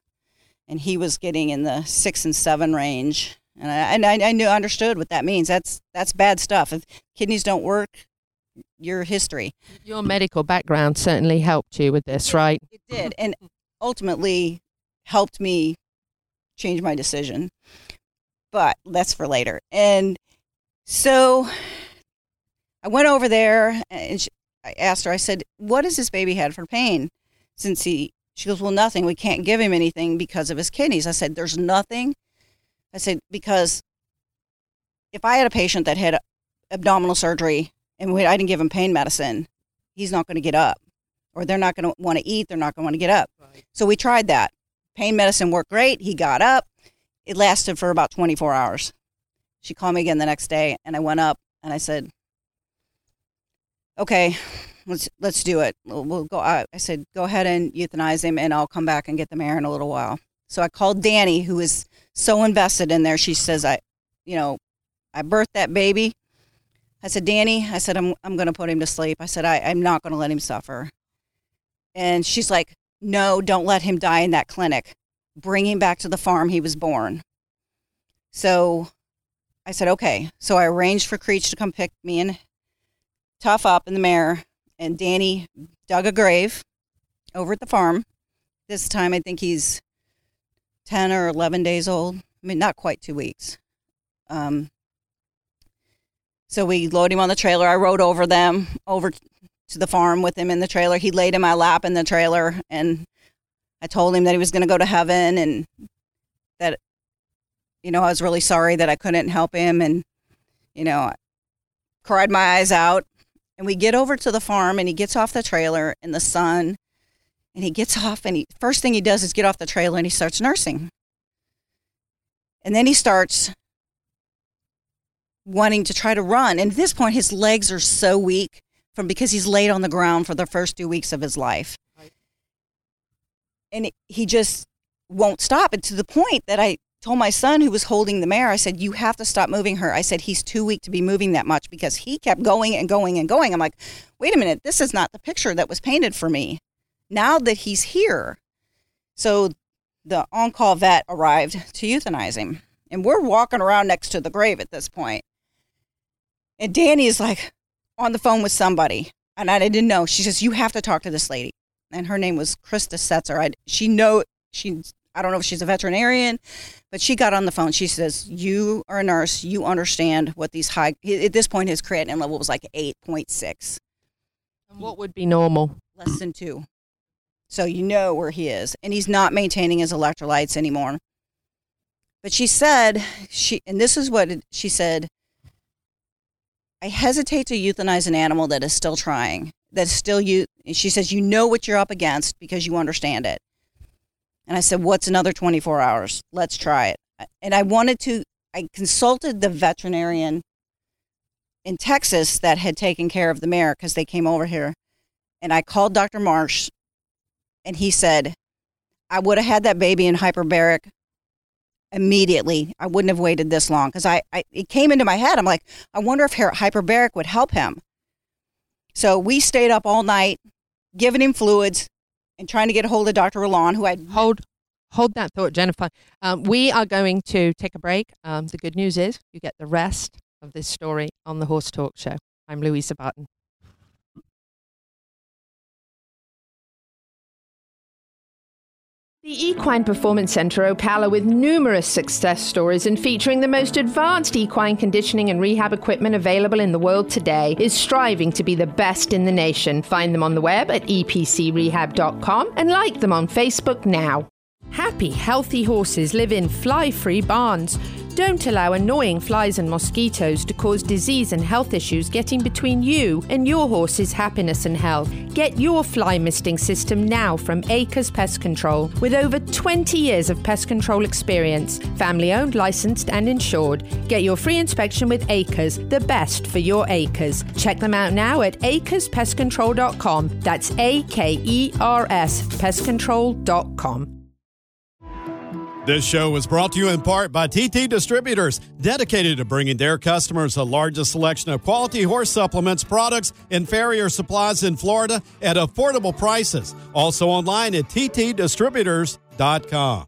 and he was getting in the six and seven range. And I, and I, I knew understood what that means. That's that's bad stuff. If kidneys don't work, your history. Your medical background certainly helped you with this, right? It did, and ultimately helped me change my decision. But that's for later. And so I went over there uh, and she, I asked her, I said, What has this baby had for pain since he? She goes, Well, nothing. We can't give him anything because of his kidneys. I said, There's nothing. I said, Because if I had a patient that had abdominal surgery and I didn't give him pain medicine, he's not going to get up or they're not going to want to eat. They're not going to want to get up. Right. So we tried that. Pain medicine worked great. He got up. It lasted for about 24 hours. She called me again the next day, and I went up and I said, "Okay, let's let's do it. We'll, we'll go." I, I said, "Go ahead and euthanize him, and I'll come back and get the mare in a little while." So I called Danny, who is so invested in there. She says, "I, you know, I birthed that baby." I said, Danny, I said, I'm, I'm going to put him to sleep. I said, I, I'm not going to let him suffer. And she's like, no, don't let him die in that clinic. Bring him back to the farm he was born. So I said, okay. So I arranged for Creech to come pick me and Tough up in the mare, and Danny dug a grave over at the farm. This time I think he's 10 or 11 days old. I mean, not quite two weeks. Um, so we load him on the trailer. I rode over them, over to the farm with him in the trailer. He laid in my lap in the trailer, and I told him that he was going to go to heaven and that, you know, I was really sorry that I couldn't help him. And, you know, I cried my eyes out. And we get over to the farm, and he gets off the trailer in the sun. And he gets off, and he first thing he does is get off the trailer and he starts nursing. And then he starts wanting to try to run. And at this point, his legs are so weak from because he's laid on the ground for the first two weeks of his life. Right. And he just won't stop. And to the point that I told my son who was holding the mare, I said, You have to stop moving her. I said, He's too weak to be moving that much because he kept going and going and going. I'm like, Wait a minute, this is not the picture that was painted for me. Now that he's here. So the on call vet arrived to euthanize him. And we're walking around next to the grave at this point. And Danny is like, on the phone with somebody and I didn't know. She says, You have to talk to this lady. and her name was Krista Setzer. I, she know she. I don't know if she's a veterinarian, but she got on the phone. She says, "You are a nurse. You understand what these high." At this point, his creatinine level was like eight point six, What would be normal? less than two. So you know where he is, and he's not maintaining his electrolytes anymore. But she said she, and this is what she said. I hesitate to euthanize an animal that is still trying, that is still you. She says, you know what you're up against because you understand it. And I said, what's another 24 hours? Let's try it. And I wanted to, I consulted the veterinarian in Texas that had taken care of the mare because they came over here. And I called Dr. Marsh and he said, I would have had that baby in hyperbaric immediately. I wouldn't have waited this long because I, I, it came into my head. I'm like, I wonder if hyperbaric would help him. So we stayed up all night, giving him fluids and trying to get a hold of Dr. Roland, who I hold hold that thought, Jennifer. Um, we are going to take a break. Um, the good news is you get the rest of this story on the Horse Talk Show. I'm Louisa Barton. The Equine Performance Centre Ocala, with numerous success stories and featuring the most advanced equine conditioning and rehab equipment available in the world today, is striving to be the best in the nation. Find them on the web at epcrehab.com and like them on Facebook now. Happy, healthy horses live in fly free barns. Don't allow annoying flies and mosquitoes to cause disease and health issues getting between you and your horse's happiness and health. Get your fly misting system now from Akers Pest Control. With over 20 years of pest control experience, family owned, licensed, and insured. Get your free inspection with Akers, the best for your acres. Check them out now at akerspestcontrol.com. That's A K E R S pestcontrol.com. This show was brought to you in part by TT Distributors, dedicated to bringing their customers the largest selection of quality horse supplements, products, and farrier supplies in Florida at affordable prices. Also online at ttdistributors.com.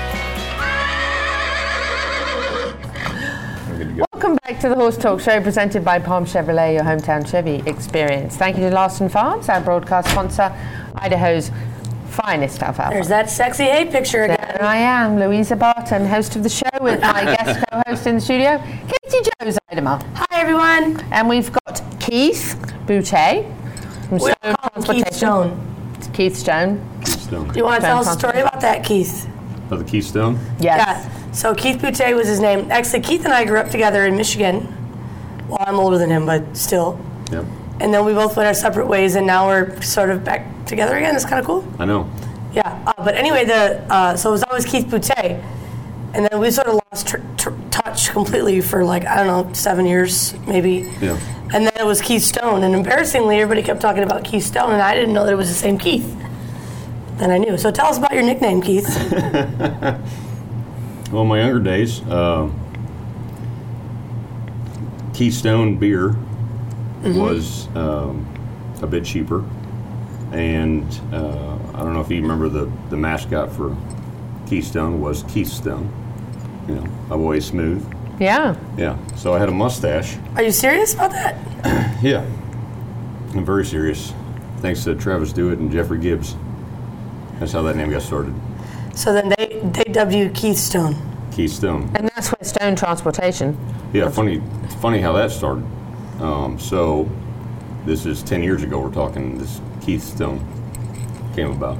Welcome back to the Horse Talk Show presented by Palm Chevrolet, your hometown Chevy experience. Thank you to Larson Farms, our broadcast sponsor, Idaho's finest alfalfa. There's that sexy hay picture again. There I am, Louisa Barton, host of the show with my guest co-host in the studio, Katie Joe Zeidema. Hi, everyone. And we've got Keith Boutte from We Stone call him Keith Stone. It's Keith Stone. Keystone. Do you want to tell us a story about that, Keith? About the Keystone? Yeah. So Keith Boutte was his name. Actually, Keith and I grew up together in Michigan. Well, I'm older than him, but still. Yep. And then we both went our separate ways, and now we're sort of back together again. It's kind of cool. I know. Yeah. Uh, but anyway, the uh, so it was always Keith Boutte, and then we sort of lost tr- tr- touch completely for like I don't know seven years maybe. Yeah. And then it was Keith Stone, and embarrassingly, everybody kept talking about Keith Stone, and I didn't know that it was the same Keith. Then I knew. So tell us about your nickname, Keith. Well, in my younger days, uh, Keystone beer Mhm. was um, a bit cheaper, and uh, I don't know if you remember the the mascot for Keystone was Keystone. You know, always smooth. Yeah. Yeah. So I had a mustache. Are you serious about that? Yeah. I'm very serious. Thanks to Travis Dewitt and Jeffrey Gibbs. That's how that name got started. So then they they dubbed you Keith Stone. Keystone. And that's where Stone Transportation. Yeah, funny, funny how that started. Um, so, this is ten years ago. We're talking. This Keystone came about,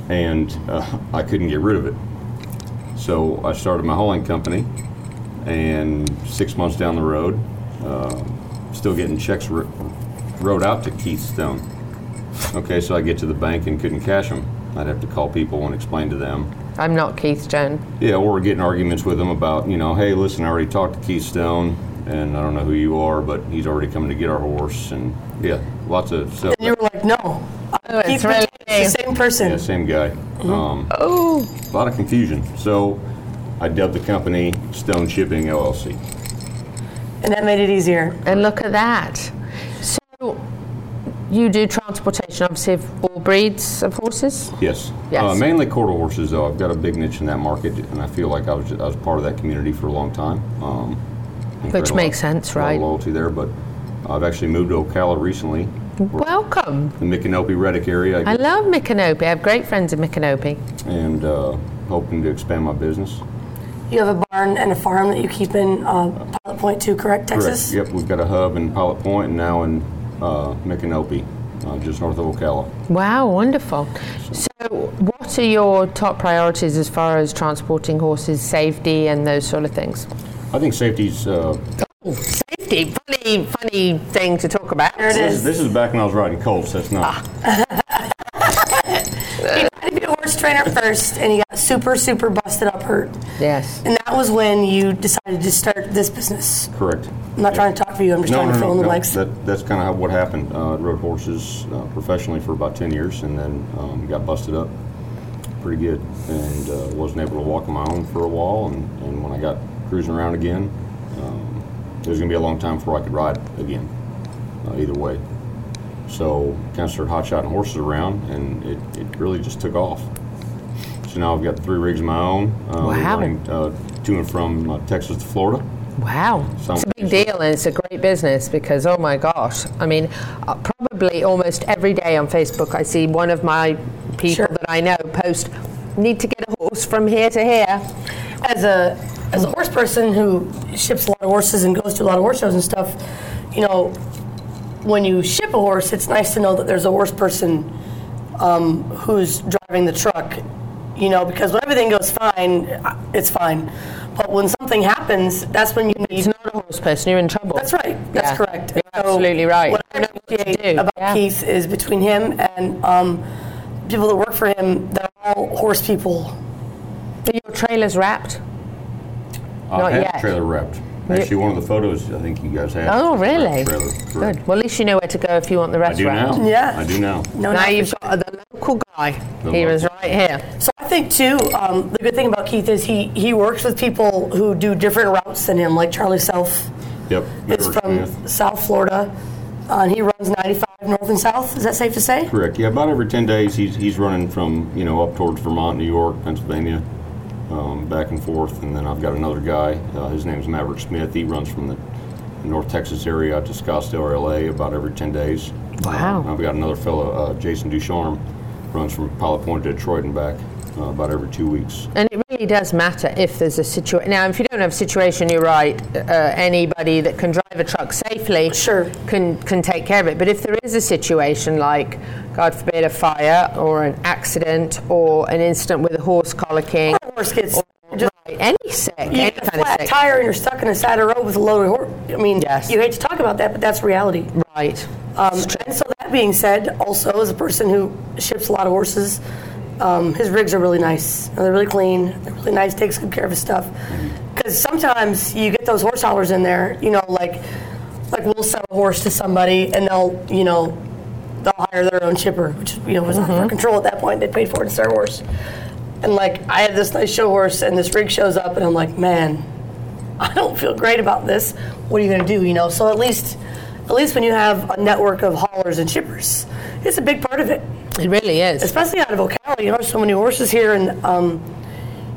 and uh, I couldn't get rid of it. So I started my hauling company, and six months down the road, uh, still getting checks ri- wrote out to Keith Stone. Okay, so I get to the bank and couldn't cash them. I'd have to call people and explain to them. I'm not Keith Stone. Yeah, or getting arguments with them about, you know, hey, listen, I already talked to Keith Stone, and I don't know who you are, but he's already coming to get our horse, and yeah, lots of stuff. And you were like, no. Oh, it's Keith really the same person. Yeah, same guy. Mm-hmm. Um, oh. A lot of confusion. So I dubbed the company Stone Shipping LLC. And that made it easier. And look at that. So you do transportation, obviously, of all breeds of horses? Yes. Yes. Uh, mainly quarter horses, though. I've got a big niche in that market, and I feel like I was, I was part of that community for a long time. Um, Which makes lot- sense, a lot of right? loyalty there, but I've actually moved to Ocala recently, Welcome. the Micanopy Reddick area, I I love Micanopy. I have great friends in Micanopy. and uh, hoping to expand my business. You have a barn and a farm that you keep in uh, Pilot Point too, correct, Texas? Correct. Yep, we've got a hub in Pilot Point and now in uh, Micanopy, uh, just north of Ocala. Wow, wonderful. So, what are your top priorities as far as transporting horses, safety, and those sort of things? I think safety's. Uh, Safety, funny, funny thing to talk about. There this, this is back when I was riding colts. That's not. You tried to be a horse trainer first, and you got super, super busted up hurt. Yes. And that was when you decided to start this business. Correct. I'm not trying to talk for you. I'm just trying to fill in the blanks. That, that's kind of what happened. Uh, rode horses uh, professionally for about 10 years and then um, got busted up pretty good and uh, wasn't able to walk on my own for a while. And, and when I got cruising around again, um, it was going to be a long time before I could ride again, uh, either way. So kind of started hot shotting horses around and it, it really just took off. So now I've got three rigs of my own. Uh, Wow. running, uh, to and from uh, Texas to Florida. Wow. Some- It's a big deal and it's a great business because, oh my gosh. I mean, uh, probably almost every day on Facebook, I see one of my people that I know post, need to get a horse from here to here. As a as a horse person who ships a lot of horses and goes to a lot of horse shows and stuff, you know, when you ship a horse, it's nice to know that there's a horse person um, who's driving the truck. You know, because when everything goes fine, uh, it's fine. But when something happens, that's when you need. It's not a horse person. You're in trouble. That's right. That's Yeah. correct. You're absolutely right. What I appreciate about Keith is between him and um, people that work for him, they're all horse people. Are your trailers wrapped? I Not have yet. trailer wrapped. Actually, one of the photos I think you guys have. Oh, really? Trailer, correct. Good. Well, at least you know where to go if you want the I rest do wrapped. now. Yeah. I do now. No, now you've for got the local guy. The he was local. right here. So I think too, um, the good thing about Keith is he he works with people who do different routes than him, like Charlie Self Yep. is Maverick from Smith. South Florida, uh, and he runs 95 north and south. Is that safe to say? Correct. Yeah, about every 10 days he's, he's running from, you know, up towards Vermont, New York, Pennsylvania, um, back and forth. And then I've got another guy, uh, his is Maverick Smith. He runs from the North Texas area out to Scottsdale, LA, about every 10 days. Wow. Um, I've got another fellow, uh, Jason Ducharme, runs from Pilot Point to Detroit and back uh, about every two weeks. And it really does matter if there's a situation. Now, if you don't have a situation, you're right. Uh, anybody that can drive a truck safely sure. can can take care of it. But if there is a situation like, God forbid, a fire or an accident or an incident with a horse colicking, Or a horse gets just right, any sick, you any get a kind of flat sick, tire and you're stuck in a side of road with a loaded horse. I mean, yes. you hate to talk about that, but that's reality. right? Um, and so that being said, also as a person who ships a lot of horses, um, his rigs are really nice. They're really clean. They're really nice. Takes good care of his stuff. Because sometimes you get those horse haulers in there. You know, like like we'll sell a horse to somebody and they'll you know they'll hire their own shipper, which you know was not for control at that point. They paid for it. It's their horse. And like I have this nice show horse, and this rig shows up, and I'm like, man, I don't feel great about this. What are you going to do? You know, so at least, at least when you have a network of haulers and shippers, it's a big part of it. It really is. Especially out of Ocala, you know, there's so many horses here, and um,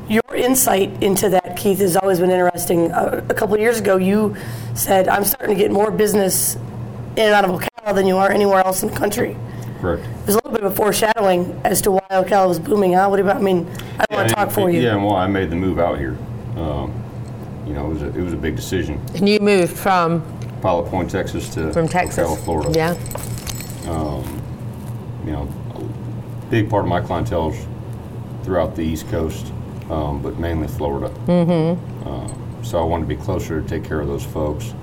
your insight into that, Keith, has always been interesting. Uh, a couple of years ago, you said, "I'm starting to get more business in and out of Ocala than you are anywhere else in the country." Correct. There's a little bit of a foreshadowing as to why Ocala was booming. Huh? What about? I mean, I don't want to talk for you. Yeah, and why I made the move out here. Um, you know, it was, a, it was a big decision. And you moved from Pilot Point, Texas to from Texas, Ocala, Florida. Yeah. Um, you know, a big part of my clientele is throughout the East Coast, um, but mainly Florida. Mm-hmm. Uh, so I wanted to be closer to take care of those folks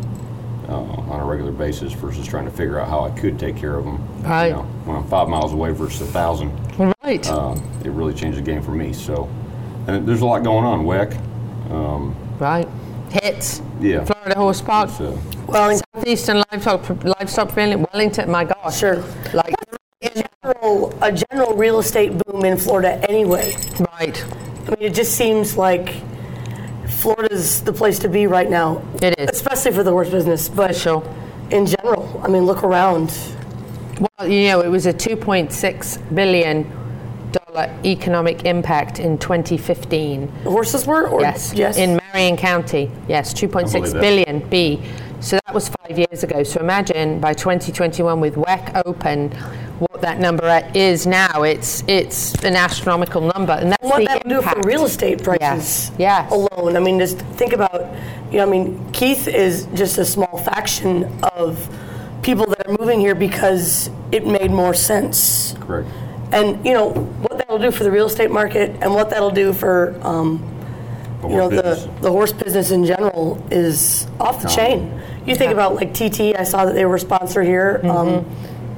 uh, on a regular basis versus trying to figure out how I could take care of them. Right. You know, when I'm five miles away versus a thousand. Right. Uh, it really changed the game for me. So, and there's a lot going on. WEC. Um, Right. Hits. yeah. Florida Horse Park. So, Well, Southeastern Livestock Livestock Pavilion, Wellington. My gosh. Sure. Like general general a general real estate boom in Florida anyway. Right. I mean, it just seems like Florida's the place to be right now. It is, especially for the horse business, but in general. I mean, look around. Well, you know, it was a 2.6 billion dollar economic impact in 2015. The horses were, or yes, yes, in Marion County. Yes, I 2.6 that. B. So that was five years ago. So imagine by 2021 with WEC open, what that number is now. It's it's an astronomical number, and that's what the that do for real estate prices alone. I mean, just think about, you know, I mean, Keith is just a small faction of people that are moving here because it made more sense. Correct. And you know what that'll do for the real estate market, and what that'll do for. Um, you know, horse the the horse business in general is off the Um, chain. You think about like TT. I saw that they were sponsor here. Um,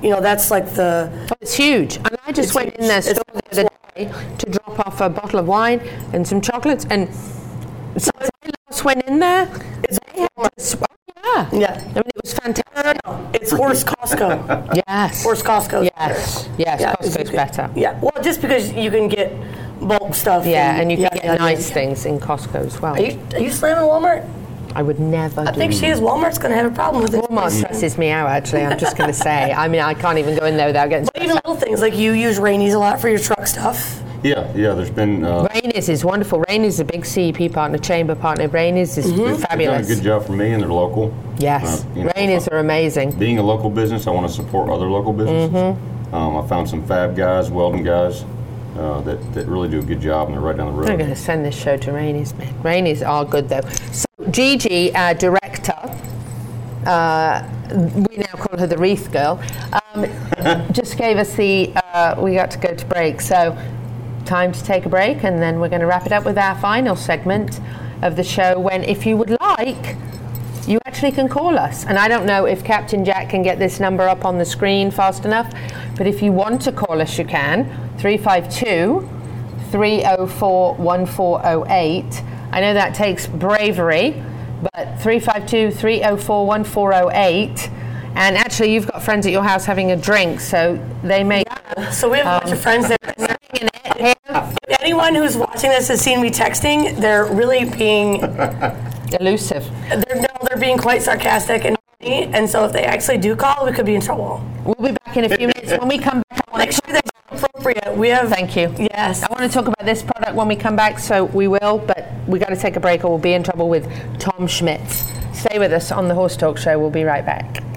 you know, that's like the. It's huge. And I just It's went in there huge. store the other day to drop off a bottle of wine and some chocolates, and so I last went in there. They had oh, yeah. Yeah. I mean, it was fantastic. It's horse Costco. yes. Horse Costco. Yes. Yes. Yeah, Costco's better. Yeah. Well, just because you can get bulk stuff. Yeah, and you can yada, get yada, nice things in Costco as well. Are you are you slamming Walmart? I would never. I do think she is. Walmart's going to have a problem with it. Walmart stresses me out. Actually, I'm just going to say. I mean, I can't even go in there without getting. But even little things like you use Raney's a lot for your truck stuff. Yeah, yeah. There's been uh, Raney's is wonderful. Raney's is a big CEP partner, chamber partner. Raney's is fabulous. they've done a good job for me, and they're local. Yes, Uh, you know, Raney's are amazing. Being a local business, I want to support other local businesses. Mm-hmm. Um, I found some fab guys, welding guys, uh, that, that really do a good job, and they're right down the road. I'm going to send this show to Raney's, man. Raney's are good though. So Gigi, our director, uh, we now call her the Wreath Girl, um, just gave us the. Uh, we got to go to break, so time to take a break, and then we're going to wrap it up with our final segment of the show. When, if you would like. You actually can call us. And I don't know if Captain Jack can get this number up on the screen fast enough, but if you want to call us, you can. 352 304 1408. I know that takes bravery, but 352 304 1408. And actually, you've got friends at your house having a drink, so they may. So we have a bunch of um, friends that If anyone who's watching this has seen me texting, they're really being elusive. They're no, they're being quite sarcastic and funny, and so if they actually do call, we could be in trouble. We'll be back in a few minutes. When we come back, I want Make sure that's appropriate. We have. Thank you. Yes. I want to talk about this product when we come back, so we will, but we got to take a break or we'll be in trouble with Tom Schmitz. Stay with us on the Horse Talk Show. We'll be right back.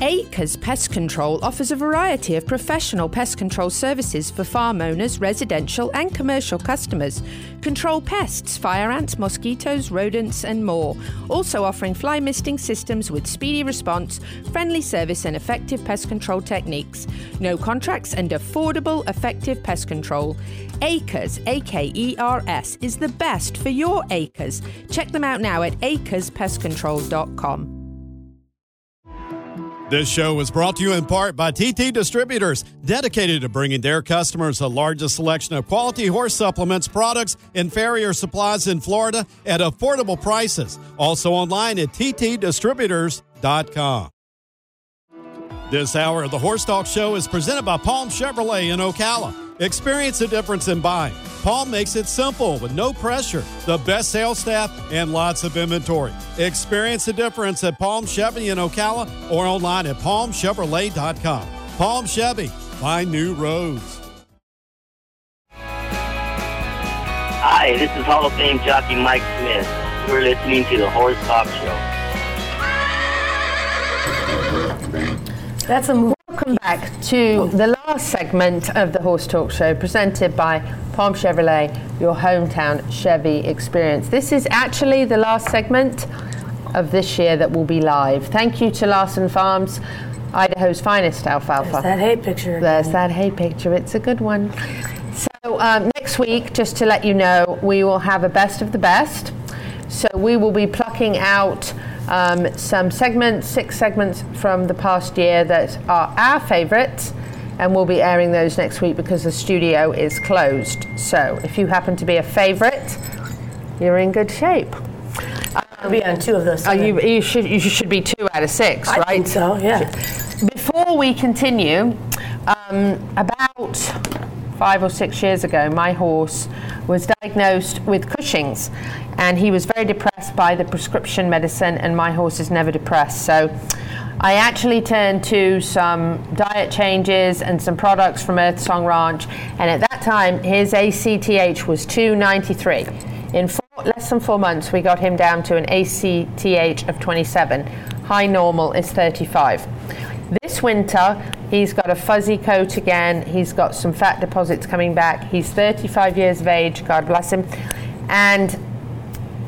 Akers Pest Control offers a variety of professional pest control services for farm owners, residential, and commercial customers. Control pests, fire ants, mosquitoes, rodents, and more. Also offering fly misting systems with speedy response, friendly service, and effective pest control techniques. No contracts and affordable, effective pest control. Akers, A K E R S, is the best for your acres. Check them out now at akerspestcontrol.com. This show was brought to you in part by TT Distributors, dedicated to bringing their customers the largest selection of quality horse supplements, products, and farrier supplies in Florida at affordable prices. Also online at ttdistributors.com. This hour of the Horse Talk Show is presented by Palm Chevrolet in Ocala. Experience the difference in buying. Palm makes it simple with no pressure, the best sales staff, and lots of inventory. Experience the difference at Palm Chevy in Ocala or online at palmchevrolet.com. Palm Chevy, find new roads. Hi, this is Hall of Fame jockey Mike Smith. You're listening to the Horse Talk Show. That's a move. Welcome back to the last segment of the Horse Talk Show presented by Palm Chevrolet, your hometown Chevy experience. This is actually the last segment of this year that will be live. Thank you to Larson Farms Idaho's finest alfalfa. There's that hay picture. There's that hay picture. It's a good one. So um, next week, just to let you know, we will have a best of the best. So we will be plucking out um, some segments, six segments from the past year that are our favourites, and we'll be airing those next week because the studio is closed. So if you happen to be a favourite, you're in good shape. I'll be on two of those. Oh, you, you should you should be two out of six, I right? think so, yeah. Before we continue, um, about five or six years ago, my horse was diagnosed with Cushing's, and he was very depressed by the prescription medicine. And my horse is never depressed, so. I actually turned to some diet changes and some products from Earth Song Ranch, and at that time his ACTH was 293. In four, less than four months, we got him down to an ACTH of 27. High normal is 35. This winter, he's got a fuzzy coat again. He's got some fat deposits coming back. He's 35 years of age, God bless him. And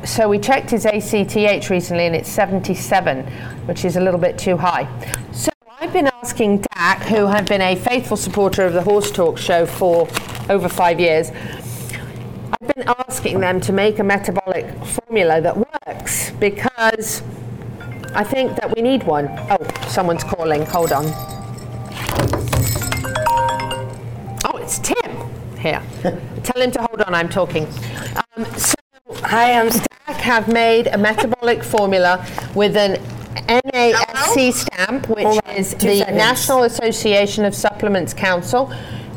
so we checked his ACTH recently and it's 77, which is a little bit too high. So I've been asking Dac, who have been a faithful supporter of the Horse Talk show for over five years, I've been asking them to make a metabolic formula that works because I think that we need one. Oh, someone's calling. Hold on. Oh, it's Tim here. Tell him to hold on. I'm talking. Um, so, hi, I'm Dac have made a metabolic formula with an NASC stamp, which on, is the seconds. National Association of Supplements Council.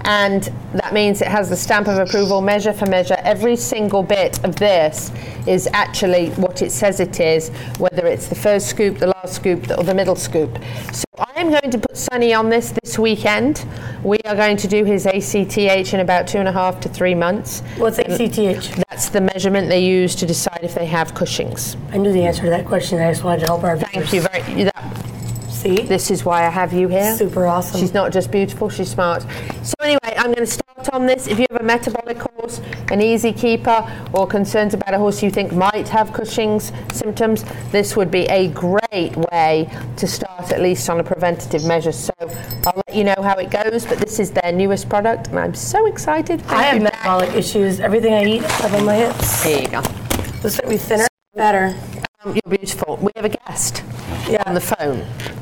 And that means it has the stamp of approval measure for measure. Every single bit of this is actually what it says it is, whether it's the first scoop, the last scoop, or the middle scoop. So I am going to put Sonny on this this weekend. We are going to do his ACTH in about two and a half to three months. What's ACTH? That's the measurement they use to decide if they have Cushing's. I knew the answer to that question. I just wanted to help our Thank you very that, See? This is why I have you here. Super awesome. She's not just beautiful, she's smart. So anyway, I'm going to start on this. If you have a metabolic horse, an easy keeper, or concerns about a horse you think might have Cushing's symptoms, this would be a great way to start at least on a preventative measure. So I'll let you know how it goes, but this is their newest product, and I'm so excited. I have metabolic issues. Everything I eat up on my hips. There you go. This make me thinner, better. Um, you're beautiful. We have a guest on the phone.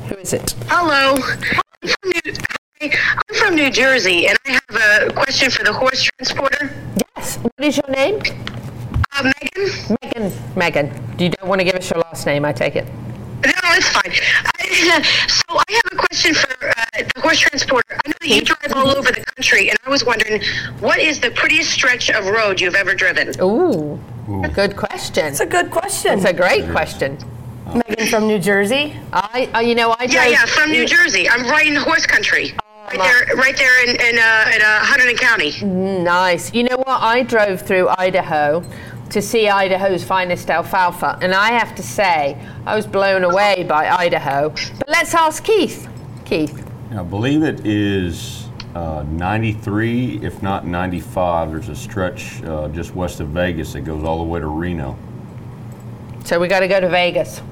Who is it? Hello. I'm from, New, hi, I'm from New Jersey, and I have a question for the horse transporter. Yes. What is your name? Uh, Megan. Megan. Megan. Do you don't want to give us your last name, I take it. No, it's fine. I, so I have a question for uh, the horse transporter. I know that you drive all over the country, and I was wondering, what is the prettiest stretch of road you've ever driven? Ooh, a good question. It's a good question. It's a great question. Megan from New Jersey. I, uh, you know, I Yeah, drove- yeah, from New Jersey. I'm right in horse country. Right there, right there in in, uh, in uh, Hunterdon County. Nice. You know what? I drove through Idaho to see Idaho's finest alfalfa, and I have to say, I was blown away by Idaho. But let's ask Keith. Keith. I believe it is uh, 93, if not 95. There's a stretch uh, just west of Vegas that goes all the way to Reno. So we got to go to Vegas.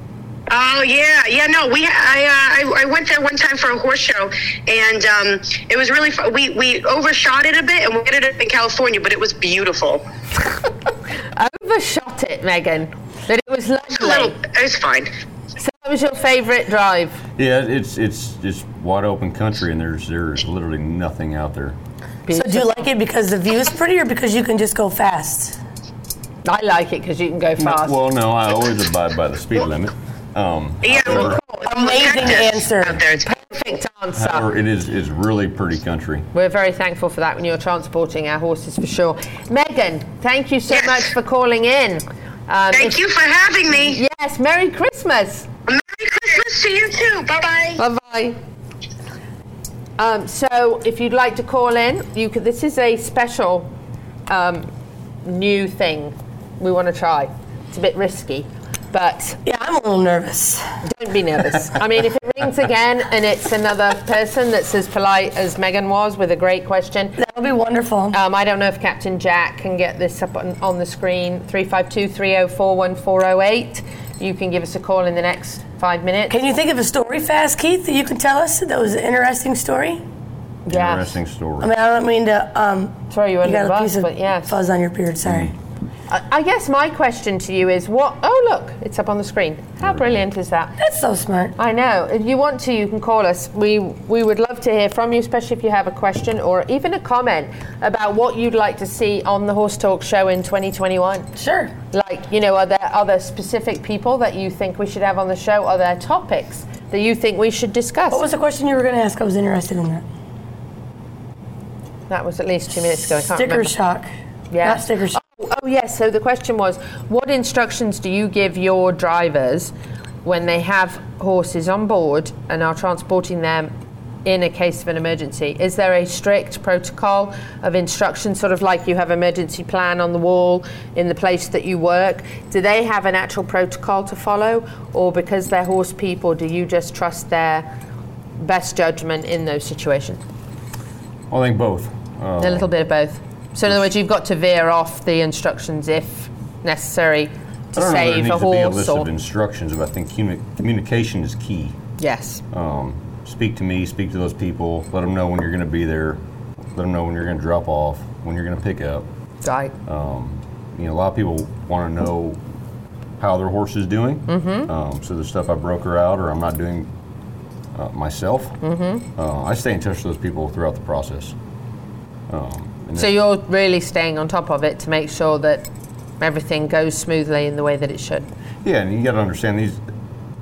Oh yeah, yeah. No, we I, uh, I I went there one time for a horse show, and um, it was really fun. We we overshot it a bit, and we ended up in California, but it was beautiful. Overshot it, Megan. That it was lovely. A little, it was fine. So what was your favourite drive? Yeah, it's it's just wide open country, and there's there's literally nothing out there. So do you like it because the view is pretty or because you can just go fast? I like it because you can go fast. Well, no, I always abide by the speed limit. Um, Yeah, however, Amazing answer. Perfect answer. however, it is is really pretty country. We're very thankful for that when you're transporting our horses for sure. Megan, thank you so much for calling in. Um, Thank you for having me. Yes, Merry Christmas. Merry Christmas to you too. Bye bye. Bye bye. Um, so, if you'd like to call in, you could. This is a special um, new thing we want to try. It's a bit risky, but yeah, I'm a little nervous. Don't be nervous. I mean, if it rings again and it's another person that's as polite as Megan was with a great question, that would be wonderful. Um, I don't know if Captain Jack can get this up on, on the screen 352 304 1408. you can give us a call in the next five minutes. Can you think of a story fast, Keith, that you can tell us that was an interesting story? Yeah. Interesting story. I mean, I don't mean to um, throw you under got the a bus, piece of but yes. fuzz on your beard. Sorry. I I guess my question to you is what? Oh, look, it's up on the screen. How brilliant is that? That's so smart. I know. If you want to, you can call us. We we would love to hear from you, especially if you have a question or even a comment about what you'd like to see on the Horse Talk show in 2021. Sure. Like, you know, are there other specific people that you think we should have on the show? Are there topics that you think we should discuss? What was the question you were going to ask? I was interested in that. That was at least two minutes ago. I can't Sticker remember. shock. Yeah. Not sticker shock. Oh, yes. So the question was, what instructions do you give your drivers when they have horses on board and are transporting them in a case of an emergency? Is there a strict protocol of instructions, sort of like you have emergency plan on the wall in the place that you work? Do they have an actual protocol to follow, or because they're horse people, do you just trust their best judgment in those situations? I think both. Uh, A little bit of both. So in other words, you've got to veer off the instructions if necessary to I don't know there needs a to be a horse list or of instructions, but I think communi- communication is key. yes. Um, speak to me, speak to those people, let them know when you're going to be there, let them know when you're going to drop off, when you're going to pick up. Right. Um, you know, a lot of people want to know how their horse is doing. Mm-hmm. Um, so the stuff I broker out or I'm not doing uh, myself, Mhm. uh, I stay in touch with those people throughout the process. Um, So you're really staying on top of it to make sure that everything goes smoothly in the way that it should. Yeah, and you got to understand these.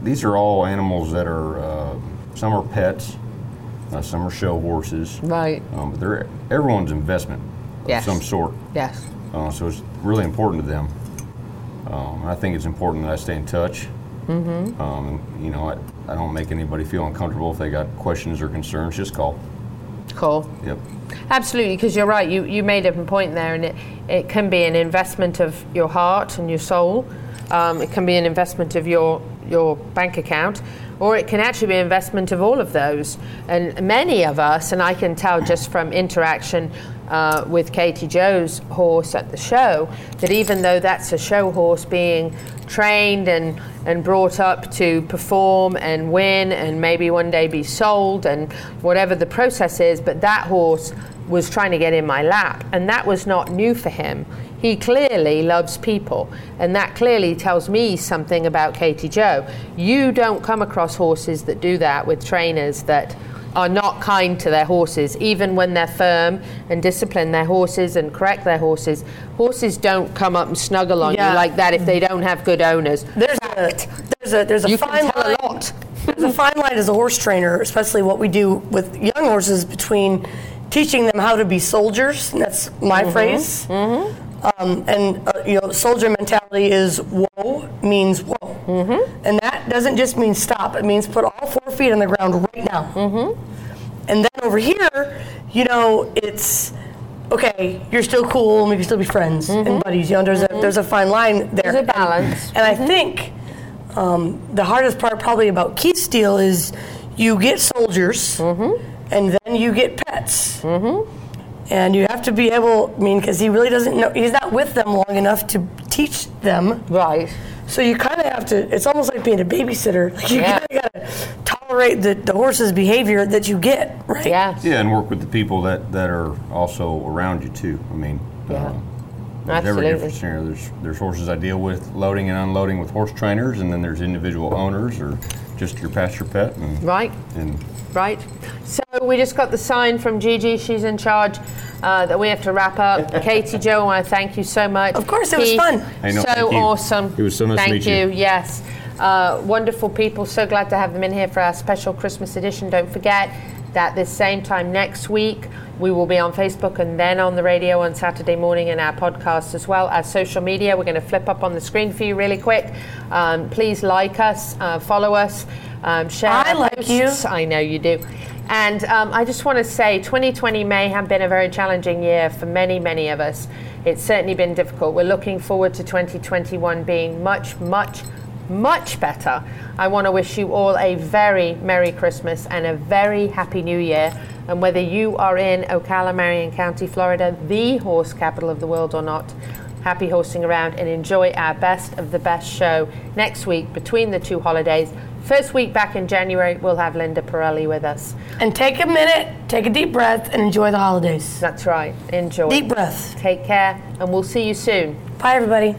These are all animals that are. Uh, some are pets, uh, some are show horses. Right. Um, but they're everyone's investment of Yes. some sort. Yes. Uh, so it's really important to them. Um, I think it's important that I stay in touch. Mm-hmm. Um, you know, I, I don't make anybody feel uncomfortable if they got questions or concerns. Just call. Cool. Yep. Absolutely, because you're right. You, you made a point there, and it, it can be an investment of your heart and your soul. Um, it can be an investment of your your bank account, or it can actually be an investment of all of those. And many of us, and I can tell just from interaction uh, with Katie Joe's horse at the show, that even though that's a show horse being trained and, and brought up to perform and win and maybe one day be sold and whatever the process is, but that horse was trying to get in my lap. And that was not new for him. He clearly loves people, and that clearly tells me something about Katie Joe. You don't come across horses that do that with trainers that are not kind to their horses, even when they're firm and discipline their horses and correct their horses. Horses don't come up and snuggle on Yeah. you like that if they don't have good owners. There's a there's a there's a You fine a line. lot. There's a fine line as a horse trainer, especially what we do with young horses between teaching them how to be soldiers. And that's my Mhm. phrase. Um, and uh, you know, soldier mentality is whoa means whoa, Mm-hmm. and that doesn't just mean stop. It means put all four feet on the ground right now. Mm-hmm. And then over here, you know, it's okay. You're still cool, and we can still be friends and buddies. You know, there's a there's a fine line there. Mm-hmm. There's a balance. And, and I think um, the hardest part probably about Keith Steele is you get soldiers, and then you get pets. And you have to be able, I mean, because he really doesn't know, he's not with them long enough to teach them. Right. So you kind of have to, it's almost like being a babysitter. Like you Yeah. kind of got to tolerate the, the horse's behavior that you get, right? Yeah. Yeah, and work with the people that, that are also around you too. I mean, Yeah. uh, there's every Absolutely. different scenario. There's there's horses I deal with loading and unloading with horse trainers, and then there's individual owners or just your pasture pet. And, Right. And Right. So we just got the sign from Gigi. She's in charge. Uh, that we have to wrap up. Katie Joe, I want to thank you so much. Of course, it was fun. Hey, no, so thank you. awesome. It was so nice to thank meet you. Yes. Uh, wonderful people. So glad to have them in here for our special Christmas edition. Don't forget that this same time next week, we will be on Facebook and then on the radio on Saturday morning and our podcast as well as social media. We're going to flip up on the screen for you really quick. Um, please like us, uh, follow us, um, share. I like you. I know you do. And um, I just want to say 2020 may have been a very challenging year for many, many of us. It's certainly been difficult. We're looking forward to 2021 being much, much, much better. I want to wish you all a very Merry Christmas and a very Happy New Year. And whether you are in Ocala, Marion County, Florida, the horse capital of the world or not, happy horsing around and enjoy our best of the best show next week between the two holidays. First week back in January, we'll have Linda Parelli with us. And take a minute, take a deep breath, and enjoy the holidays. That's right. Enjoy. Deep breath. Take care, and we'll see you soon. Bye, everybody.